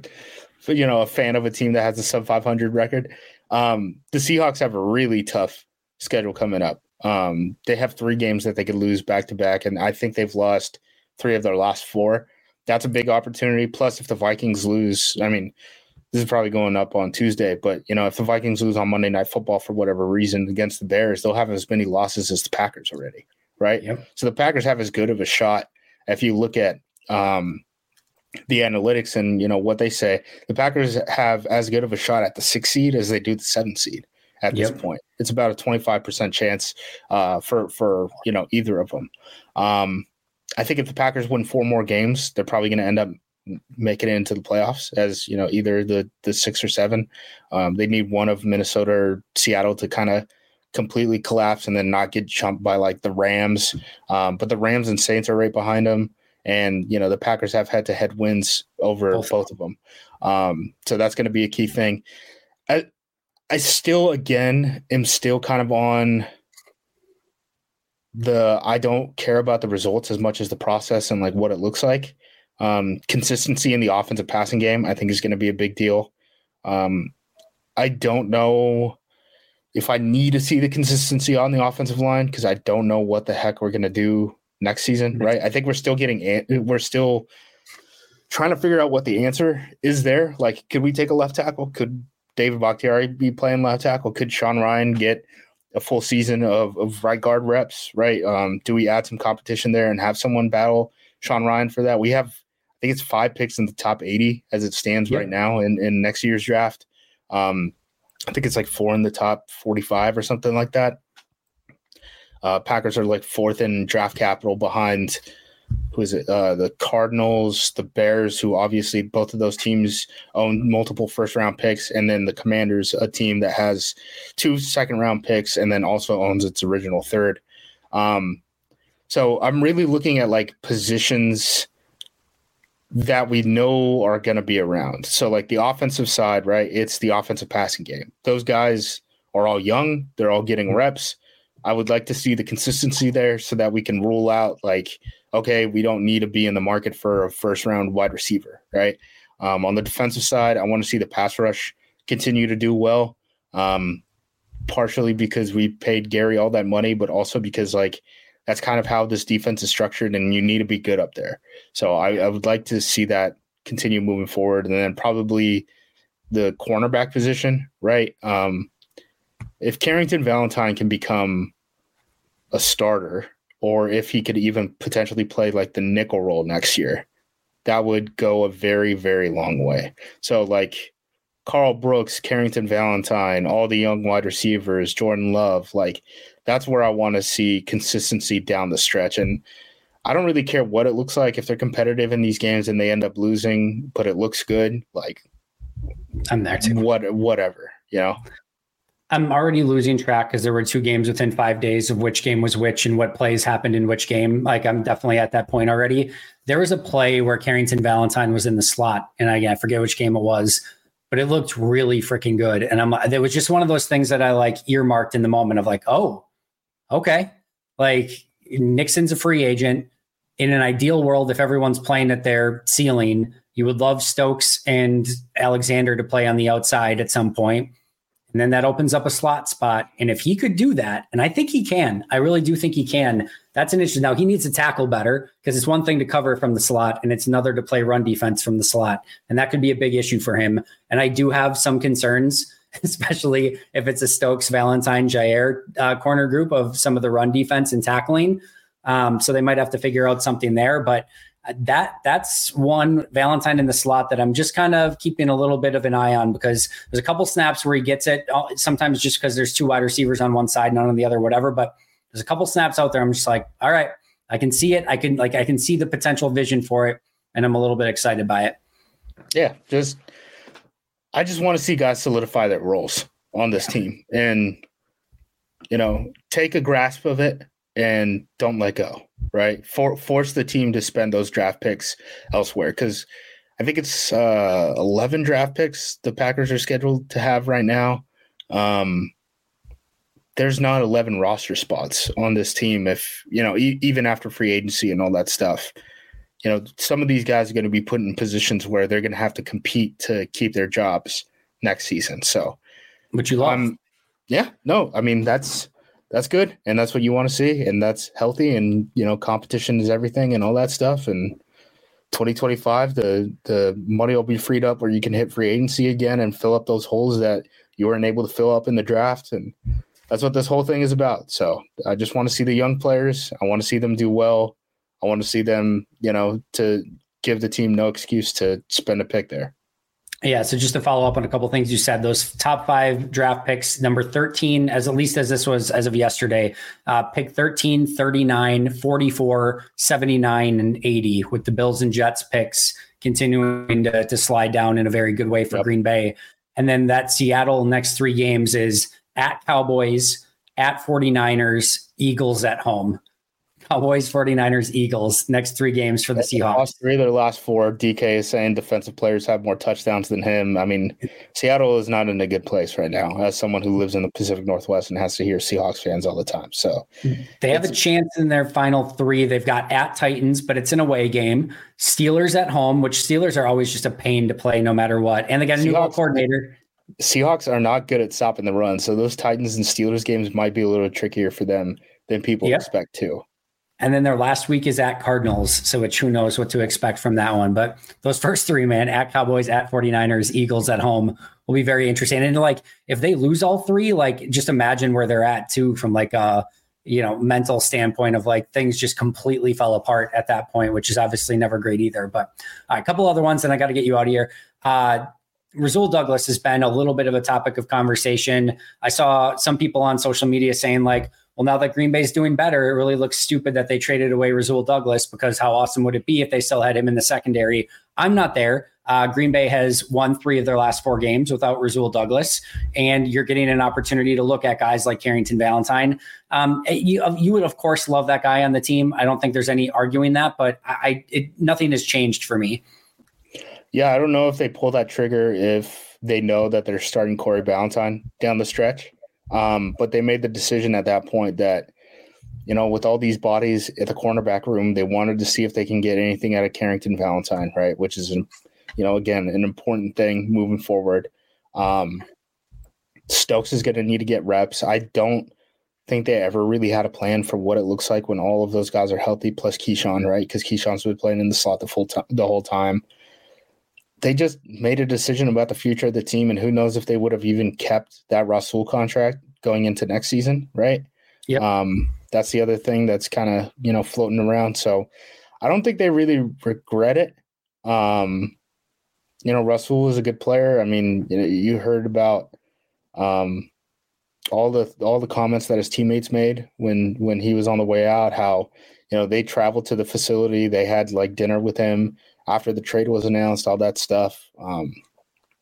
you know, a fan of a team that has a sub 500 record. Um, the Seahawks have a really tough schedule coming up. Um, they have three games that they could lose back to back, and I think they've lost three of their last four. That's a big opportunity. Plus, if the Vikings lose, I mean, this is probably going up on Tuesday, but you know, if the Vikings lose on Monday Night Football for whatever reason against the Bears, they'll have as many losses as the Packers already, right? Yep. So the Packers have as good of a shot. If you look at um, the analytics and you know what they say, the Packers have as good of a shot at the six seed as they do the seven seed at yep. this point. It's about a twenty five percent chance uh, for for you know either of them. Um, I think if the Packers win four more games, they're probably going to end up making it into the playoffs as you know either the the six or seven. Um, they need one of Minnesota or Seattle to kind of completely collapse and then not get chumped by like the Rams. Um, but the Rams and Saints are right behind them and you know the Packers have had to head wins over both, both of them. Um, so that's going to be a key thing. I I still again am still kind of on the I don't care about the results as much as the process and like what it looks like. Um, consistency in the offensive passing game, I think, is going to be a big deal. Um, I don't know if I need to see the consistency on the offensive line because I don't know what the heck we're going to do next season, right? I think we're still getting we're still trying to figure out what the answer is there. Like, could we take a left tackle? Could David Bakhtiari be playing left tackle? Could Sean Rhyan get a full season of, of right guard reps? Right? Um, do we add some competition there and have someone battle Sean Rhyan for that? We have, I think it's five picks in the top 80 as it stands right now in, in next year's draft. Um, I think it's like four in the top 45 or something like that. Uh, Packers are like fourth in draft capital behind who is it? Uh, the Cardinals, the Bears, who obviously both of those teams own multiple first round picks, and then the Commanders, a team that has two second round picks and then also owns its original third. Um, so I'm really looking at like positions that we know are going to be around. So like the offensive side, right? It's the offensive passing game. Those guys are all young. They're all getting reps. I would like to see the consistency there so that we can rule out like, okay, we don't need to be in the market for a first round wide receiver, right? Um, on the defensive side, I want to see the pass rush continue to do well. Um, partially because we paid Gary all that money, but also because like that's kind of how this defense is structured, and you need to be good up there. So I, I would like to see that continue moving forward, and then probably the cornerback position, right? Um, if Carrington Valentine can become a starter, or if he could even potentially play like the nickel role next year, that would go a very, very long way. So, like Karl Brooks, Carrington Valentine, all the young wide receivers, Jordan Love, like that's where I want to see consistency down the stretch. And I don't really care what it looks like if they're competitive in these games and they end up losing, but it looks good. Like I'm there too. What, whatever, you know. I'm already losing track because there were two games within five days of which game was which and what plays happened in which game. Like I'm definitely at that point already. There was a play where Carrington Valentine was in the slot, and again, I forget which game it was. but it looked really freaking good. And I'm there was just one of those things that I like earmarked in the moment of like, oh, okay. Like Nixon's a free agent. In an ideal world, if everyone's playing at their ceiling, you would love Stokes and Alexander to play on the outside at some point. And then that opens up a slot spot. And if he could do that, and I think he can, I really do think he can. That's an issue. Now he needs to tackle better because it's one thing to cover from the slot and it's another to play run defense from the slot. And that could be a big issue for him. And I do have some concerns, especially if it's a Stokes, Valentine, Jaire uh, corner group of some of the run defense and tackling. Um, so they might have to figure out something there. But that that's one Valentine in the slot that I'm just kind of keeping a little bit of an eye on because there's a couple snaps where he gets it. Uh, sometimes just because there's two wide receivers on one side, none on the other, whatever. But there's a couple snaps out there. I'm just like, all right, I can see it. I can like I can see the potential vision for it, and I'm a little bit excited by it. Yeah, just I just want to see guys solidify their roles on this team and you know take a grasp of it and don't let go right? For, force the team to spend those draft picks elsewhere because I think it's uh, 11 draft picks the Packers are scheduled to have right now. Um, there's not 11 roster spots on this team if, you know, e- even after free agency and all that stuff. You know, some of these guys are going to be put in positions where they're going to have to compete to keep their jobs next season. So, but you love, um, yeah, no, I mean that's that's good. And that's what you want to see. And that's healthy. And you know competition is everything and all that stuff. And 2025 the the money will be freed up where you can hit free agency again and fill up those holes that you weren't able to fill up in the draft. And that's what this whole thing is about. So i just want to see the young players. I want to see them do well. I want to see them you know to give the team no excuse to spend a pick there yeah, so just to follow up on a couple things you said, those top five draft picks, number 13, as at least as this was as of yesterday, uh, pick 13, 39, 44, 79, and 80, with the Bills and Jets picks continuing to, to slide down in a very good way for yep. Green Bay. And then that Seattle next three games is at Cowboys, at 49ers, Eagles at home. Cowboys, 49ers, Eagles, next three games for the Seahawks. Lost three of their last four. DK is saying defensive players have more touchdowns than him. I mean, Seattle is not in a good place right now as someone who lives in the Pacific Northwest and has to hear Seahawks fans all the time. So they have a chance in their final three. They've got at Titans, but it's an away game. Steelers at home, which Steelers are always just a pain to play no matter what. And they got a new Seahawks, coordinator. Seahawks are not good at stopping the run. So those Titans and Steelers games might be a little trickier for them than people yep. expect too. And then their last week is at Cardinals. So which who knows what to expect from that one. But those first three, man, at Cowboys, at 49ers, Eagles at home will be very interesting. And like if they lose all three, like just imagine where they're at too from like a you know mental standpoint of like things just completely fell apart at that point, which is obviously never great either. But a couple other ones, and I got to get you out of here. Uh Rasul Douglas has been a little bit of a topic of conversation. I saw some people on social media saying like, well, now that Green Bay's doing better, it really looks stupid that they traded away Rasul Douglas because how awesome would it be if they still had him in the secondary? I'm not there. Uh, Green Bay has won three of their last four games without Rasul Douglas, and you're getting an opportunity to look at guys like Carrington Valentine. Um, you, you would, of course, love that guy on the team. I don't think there's any arguing that, but I, it, nothing has changed for me. Yeah, I don't know if they pull that trigger if they know that they're starting Corey Valentine down the stretch. Um, but they made the decision at that point that, you know, with all these bodies at the cornerback room, they wanted to see if they can get anything out of Carrington Valentine, right? Which is, you know, again, an important thing moving forward. Um, Stokes is going to need to get reps. I don't think they ever really had a plan for what it looks like when all of those guys are healthy, plus Keyshawn, right? Because Keyshawn's been playing in the slot the full time, the whole time they just made a decision about the future of the team, and who knows if they would have even kept that Rasul contract going into next season, right? Yeah. Um, that's the other thing that's kind of you know floating around. So I don't think they really regret it. Um, you know, Rasul is a good player. I mean, you, know, you heard about um, all the all the comments that his teammates made when when he was on the way out. How you know they traveled to the facility, they had like dinner with him after the trade was announced, all that stuff. Um,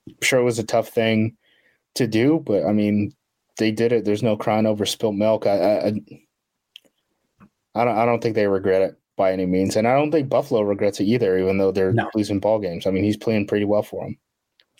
I'm sure it was a tough thing to do, but I mean, they did it. There's no crying over spilt milk. I, I, I don't, I don't think they regret it by any means, and I don't think Buffalo regrets it either, even though they're no. losing ball games. I mean, he's playing pretty well for them.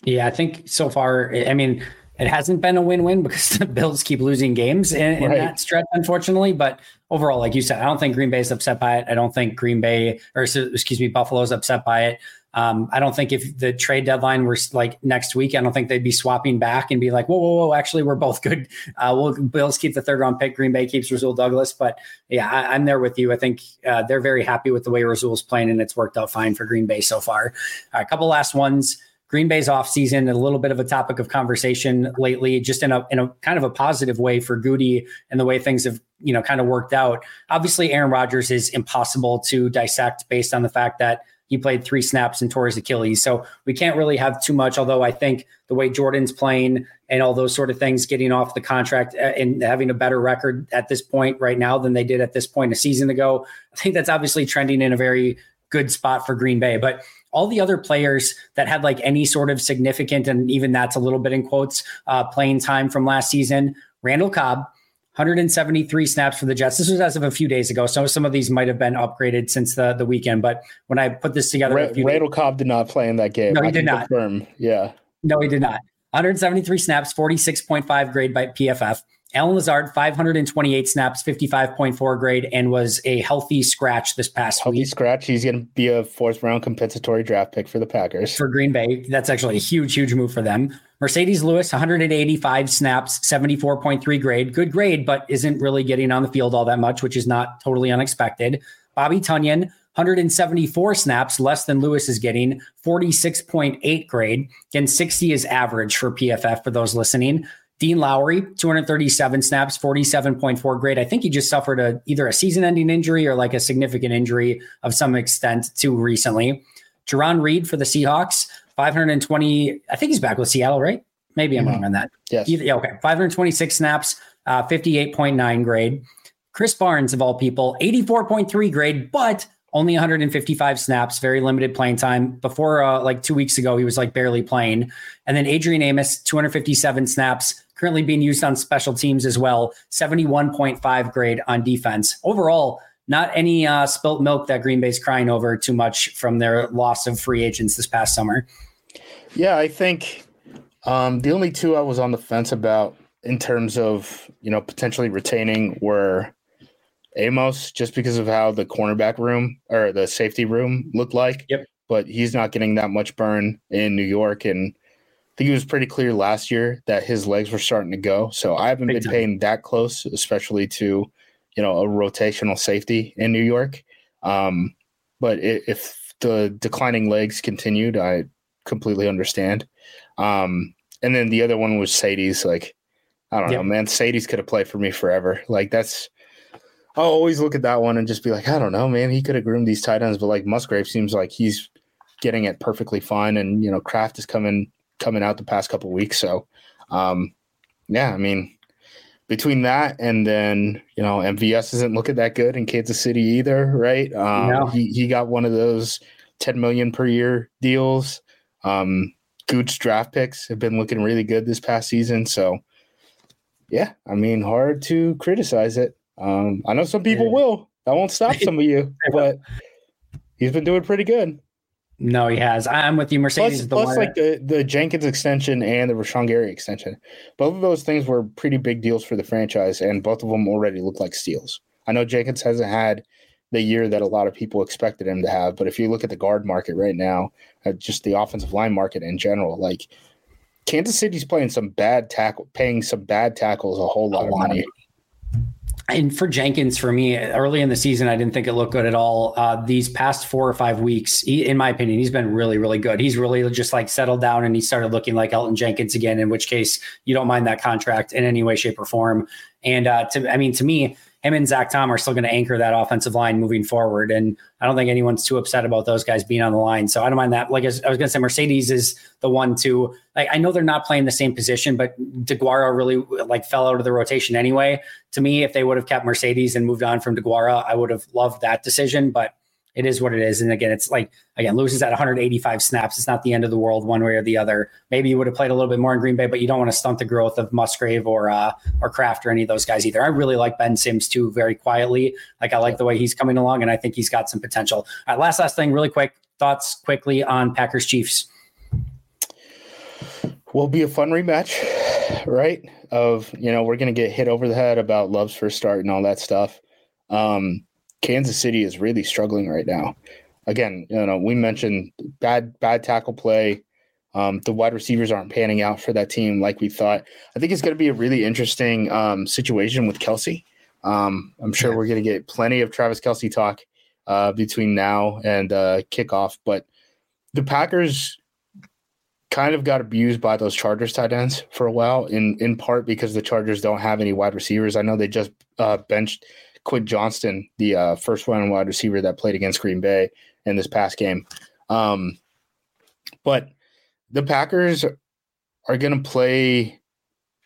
Yeah, I think so far, I mean, it hasn't been a win-win because the Bills keep losing games in, in right. that stretch, unfortunately. But overall, like you said, I don't think Green Bay is upset by it. I don't think Green Bay or excuse me, Buffalo's upset by it. Um, I don't think if the trade deadline were like next week, I don't think they'd be swapping back and be like, whoa, whoa, whoa, actually, we're both good. Uh, we'll Bills keep the third round pick. Green Bay keeps Rasul Douglas. But yeah, I, am there with you. I think uh, they're very happy with the way Rasul's playing, and it's worked out fine for Green Bay so far. a couple last ones. Green Bay's offseason, a little bit of a topic of conversation lately, just in a in a kind of a positive way for Gutey and the way things have, you know, kind of worked out. Obviously, Aaron Rodgers is impossible to dissect based on the fact that he played three snaps and tore his Achilles. So we can't really have too much, although I think the way Jordan's playing and all those sort of things, getting off the contract uh, and having a better record at this point right now than they did at this point a season ago, I think that's obviously trending in a very good spot for Green Bay. But all the other players that had like any sort of significant, and even that's a little bit in quotes, uh, playing time from last season, Randall Cobb, 173 snaps for the Jets. This was as of a few days ago, so some of these might have been upgraded since the, the weekend. But when I put this together, Ra- Randall Cobb did not play in that game. No, he I did not. Confirm. Yeah, no, he did not. 173 snaps, 46.5 grade by PFF. Allen Lazard, 528 snaps, 55.4 grade, and was a healthy scratch this past healthy week. scratch. He's going to be a fourth round compensatory draft pick for the Packers. For Green Bay. That's actually a huge, huge move for them. Marcedes Lewis, 185 snaps, 74.3 grade. Good grade, but isn't really getting on the field all that much, which is not totally unexpected. Bobby Tonyan, 174 snaps, less than Lewis is getting, 46.8 grade. Again, 60 is average for PFF for those listening. Dean Lowry, 237 snaps, 47.4 grade. I think he just suffered a either a season-ending injury or like a significant injury of some extent too recently. Jarran Reed for the Seahawks, 520. I think he's back with Seattle, right? Maybe I'm mm-hmm. wrong on that. Yes. yeah, okay. 526 snaps, uh, 58.9 grade. Krys Barnes, of all people, 84.3 grade, but only 155 snaps, very limited playing time. Before, uh, like two weeks ago, he was like barely playing. And then Adrian Amos, 257 snaps, currently being used on special teams as well. 71.5 grade on defense. Overall, not any uh, spilt milk that Green Bay's crying over too much from their loss of free agents this past summer. Yeah, I think um, the only two I was on the fence about in terms of you know potentially retaining were Amos, just because of how the cornerback room or the safety room looked like. Yep. But he's not getting that much burn in New York, and think it was pretty clear last year that his legs were starting to go. So I haven't Big been time. paying that close, especially to, you know, a rotational safety in New York. Um, but if the declining legs continued, I completely understand. Um, and then the other one was Sadie's. Like, I don't yep. know, man. Sadie's could have played for me forever. Like that's. I'll always look at that one and just be like, I don't know, man. He could have groomed these tight ends, but like Musgrave seems like he's getting it perfectly fine, and you know, Kraft is coming coming out the past couple weeks. So, um, yeah, I mean, between that and then you know MVS isn't looking that good in Kansas City either, right? Um, no. he he got one of those ten million per year deals. Um, Gooch draft picks have been looking really good this past season, so yeah, I mean, hard to criticize it. Um, I know some people yeah. will. That won't stop some of you, but he's been doing pretty good. No, he has. I'm with you. Marcedes plus, plus like the, the Jenkins extension and the Rashan Gary extension. Both of those things were pretty big deals for the franchise, and both of them already look like steals. I know Jenkins hasn't had the year that a lot of people expected him to have, but if you look at the guard market right now, uh, just the offensive line market in general, like Kansas City's playing some bad tackle, paying some bad tackles a whole lot of money and for Jenkins, for me, early in the season, I didn't think it looked good at all. Uh, these past four or five weeks, he, in my opinion, he's been really, really good. He's really just like settled down and he started looking like Elgton Jenkins again. In which case, you don't mind that contract in any way, shape, or form. And uh, to, I mean, to me, him and Zach Tom are still going to anchor that offensive line moving forward. And I don't think anyone's too upset about those guys being on the line. So I don't mind that. Like I was, going to say, Marcedes is the one to like. I know they're not playing the same position, but Deguara really like fell out of the rotation anyway. To me, if they would have kept Marcedes and moved on from Deguara, I would have loved that decision. But it is what it is. And again, it's like again, loses at 185 snaps. It's not the end of the world one way or the other. Maybe you would have played a little bit more in Green Bay, but you don't want to stunt the growth of Musgrave or uh, or Kraft or any of those guys either. I really like Ben Sims too, very quietly. Like I like the way he's coming along, and I think he's got some potential. All right, last last thing, really quick thoughts quickly on Packers Chiefs. will be a fun rematch, right? Of you know we're gonna get hit over the head about Love's first start and all that stuff. Um, Kansas City is really struggling right now. Again, you know we mentioned bad bad tackle play. Um, the wide receivers aren't panning out for that team like we thought. I think it's going to be a really interesting um, situation with Kelce. Um, I'm sure yeah. we're going to get plenty of Travis Kelce talk uh, between now and uh, kickoff, but the Packers kind of got abused by those Chargers tight ends for a while, in in part because the Chargers don't have any wide receivers. I know they just uh, benched Quentin Johnston, the uh, first round wide receiver that played against Green Bay in this past game. Um, but the Packers are going to play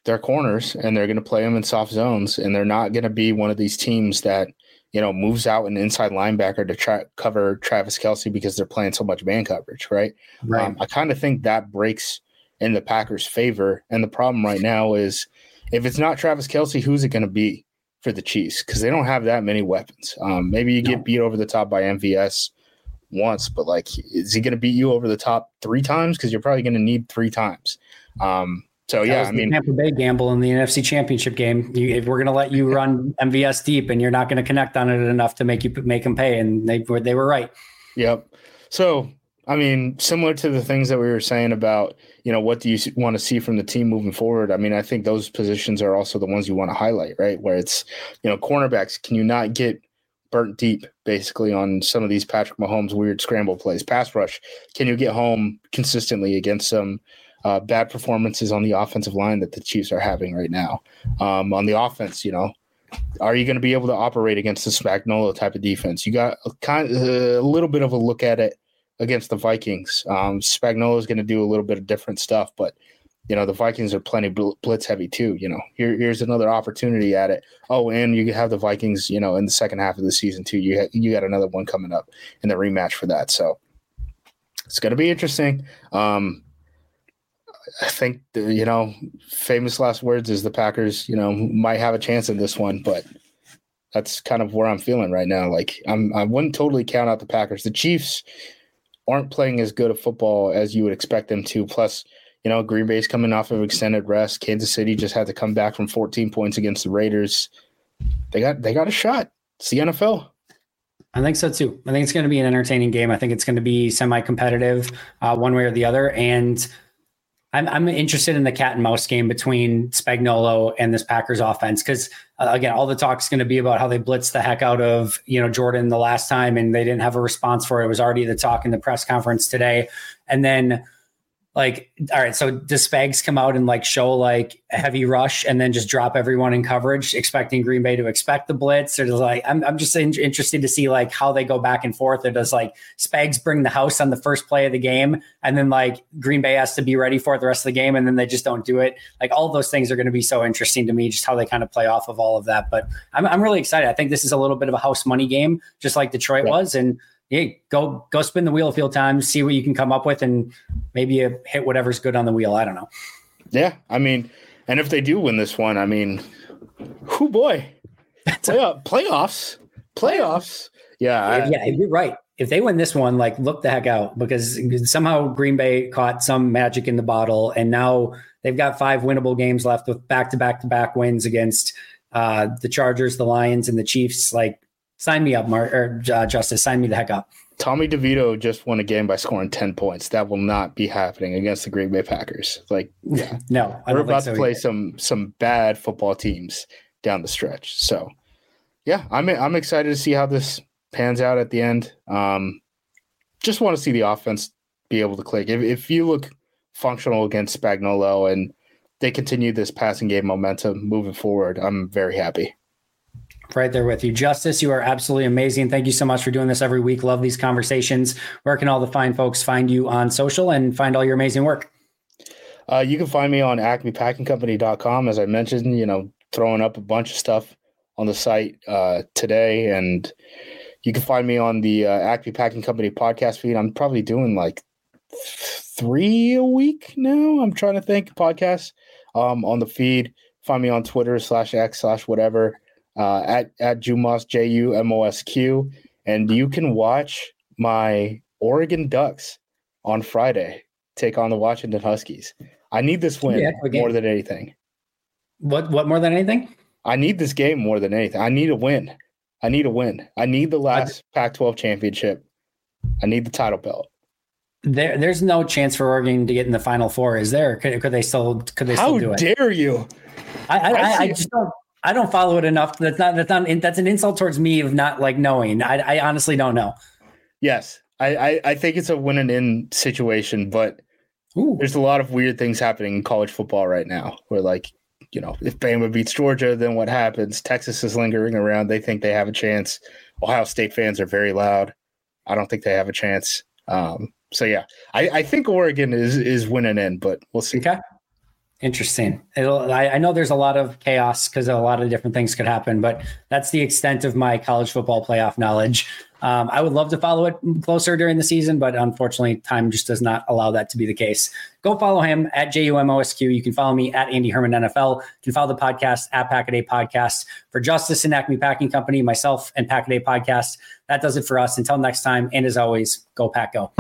their corners and they're going to play them in soft zones, and they're not going to be one of these teams that you know, moves out an inside linebacker to try cover Travis Kelce because they're playing so much man coverage, right? Right. Um, I kind of think that breaks in the Packers' favor. And the problem right now is if it's not Travis Kelce, who's it going to be for the Chiefs? Because they don't have that many weapons. Um, maybe you get beat over the top by MVS once, but like, is he going to beat you over the top three times? Because you're probably going to need three times. Um, so yeah, I mean, Tampa Bay gamble in the NFC Championship game. You, if we're going to let you run MVS deep, and you're not going to connect on it enough to make you make them pay, and they they were right. Yep. So I mean, similar to the things that we were saying about, you know, what do you want to see from the team moving forward? I mean, I think those positions are also the ones you want to highlight, right? Where it's, you know, cornerbacks. Can you not get burnt deep basically on some of these Patrick Mahomes weird scramble plays? Pass rush. Can you get home consistently against some uh, bad performances on the offensive line that the Chiefs are having right now. Um, on the offense, you know, are you going to be able to operate against the Spagnuolo type of defense? You got a, kind a little bit of a look at it against the Vikings. Um, Spagnuolo is going to do a little bit of different stuff, but you know the Vikings are plenty blitz heavy too. You know, here here's another opportunity at it. Oh, and you have the Vikings. You know, in the second half of the season too. You ha- you got another one coming up in the rematch for that. So it's going to be interesting. Um, I think the, you know, famous last words is the Packers, you know, might have a chance in this one, but that's kind of where I'm feeling right now. Like I'm, I wouldn't totally count out the Packers. The Chiefs aren't playing as good a football as you would expect them to. Plus, you know, Green Bay's coming off of extended rest. Kansas City just had to come back from 14 points against the Raiders. They got they got a shot. It's the NFL. I think so too. I think it's going to be an entertaining game. I think it's going to be semi-competitive, uh, one way or the other, and I'm, I'm interested in the cat and mouse game between Spagnuolo and this Packers offense because uh, again, all the talk is going to be about how they blitzed the heck out of you know Jordan the last time and they didn't have a response for it. It was already the talk in the press conference today, and then like all right so does spags come out and like show like a heavy rush and then just drop everyone in coverage expecting green bay to expect the blitz? Or does like i'm, I'm just in, interested to see like how they go back and forth. Or does like spags bring the house on the first play of the game and then like green bay has to be ready for it the rest of the game and then they just don't do it? Like all those things are going to be so interesting to me just how they kind of play off of all of that. But i'm, I'm really excited. I think this is a little bit of a house money game just like detroit right. was. And hey, go go spin the wheel a few times, see what you can come up with, and maybe you hit whatever's good on the wheel. I don't know. Yeah, I mean, and if they do win this one, I mean, who boy, Playoff, playoffs, playoffs. Yeah, yeah, you're right. If they win this one, like look the heck out because somehow Green Bay caught some magic in the bottle, and now they've got five winnable games left with back to back to back wins against uh, the Chargers, the Lions, and the Chiefs. Like Sign me up, Mark or uh, Justis. Sign me the heck up. Tommy DeVito just won a game by scoring ten points. That will not be happening against the Green Bay Packers. Like, yeah, no, we're about so to play either. some some bad football teams down the stretch. So, yeah, I'm I'm excited to see how this pans out at the end. Um, just want to see the offense be able to click. If, if you look functional against Spagnuolo and they continue this passing game momentum moving forward, I'm very happy right there with you. Justis, you are absolutely amazing. Thank you so much for doing this every week. Love these conversations. Where can all the fine folks find you on social and find all your amazing work? Uh, you can find me on acmepackingcompany.com. As I mentioned, you know, throwing up a bunch of stuff on the site uh, today. And you can find me on the uh, Acme Packing Company podcast feed. I'm probably doing like three a week now. I'm trying to think podcasts um, on the feed. Find me on Twitter slash X slash whatever uh, at at Jumosq J U M O S Q, and you can watch my Oregon Ducks on Friday take on the Washington Huskies. I need this win yeah, more than anything. What what more than anything? I need this game more than anything. I need a win. I need a win. I need the last Pac-12 championship. I need the title belt. There, there's no chance for Oregon to get in the Final Four, is there? Could, could they still? Could they still do it? How dare you? I, I, I, I just don't. I don't follow it enough. That's not. That's not. That's an insult towards me of not like knowing. I, I honestly don't know. Yes, I, I, I think it's a win and in situation, but Ooh. there's a lot of weird things happening in college football right now. Where like, you know, if Bama beats Georgia, then what happens? Texas is lingering around. They think they have a chance. Ohio State fans are very loud. I don't think they have a chance. Um, so yeah, I, I think Oregon is is winning in, but we'll see. Okay. Interesting. It'll, I, I know there's a lot of chaos because a lot of different things could happen, but that's the extent of my college football playoff knowledge. Um, I would love to follow it closer during the season, but unfortunately, time just does not allow that to be the case. Go follow him at JUMOSQ. You can follow me at Andy Herman NFL. You can follow the podcast at Packaday Podcast. For Justis and Acme Packing Company, myself and Packaday Podcast, that does it for us. Until next time, and as always, go Pack Go.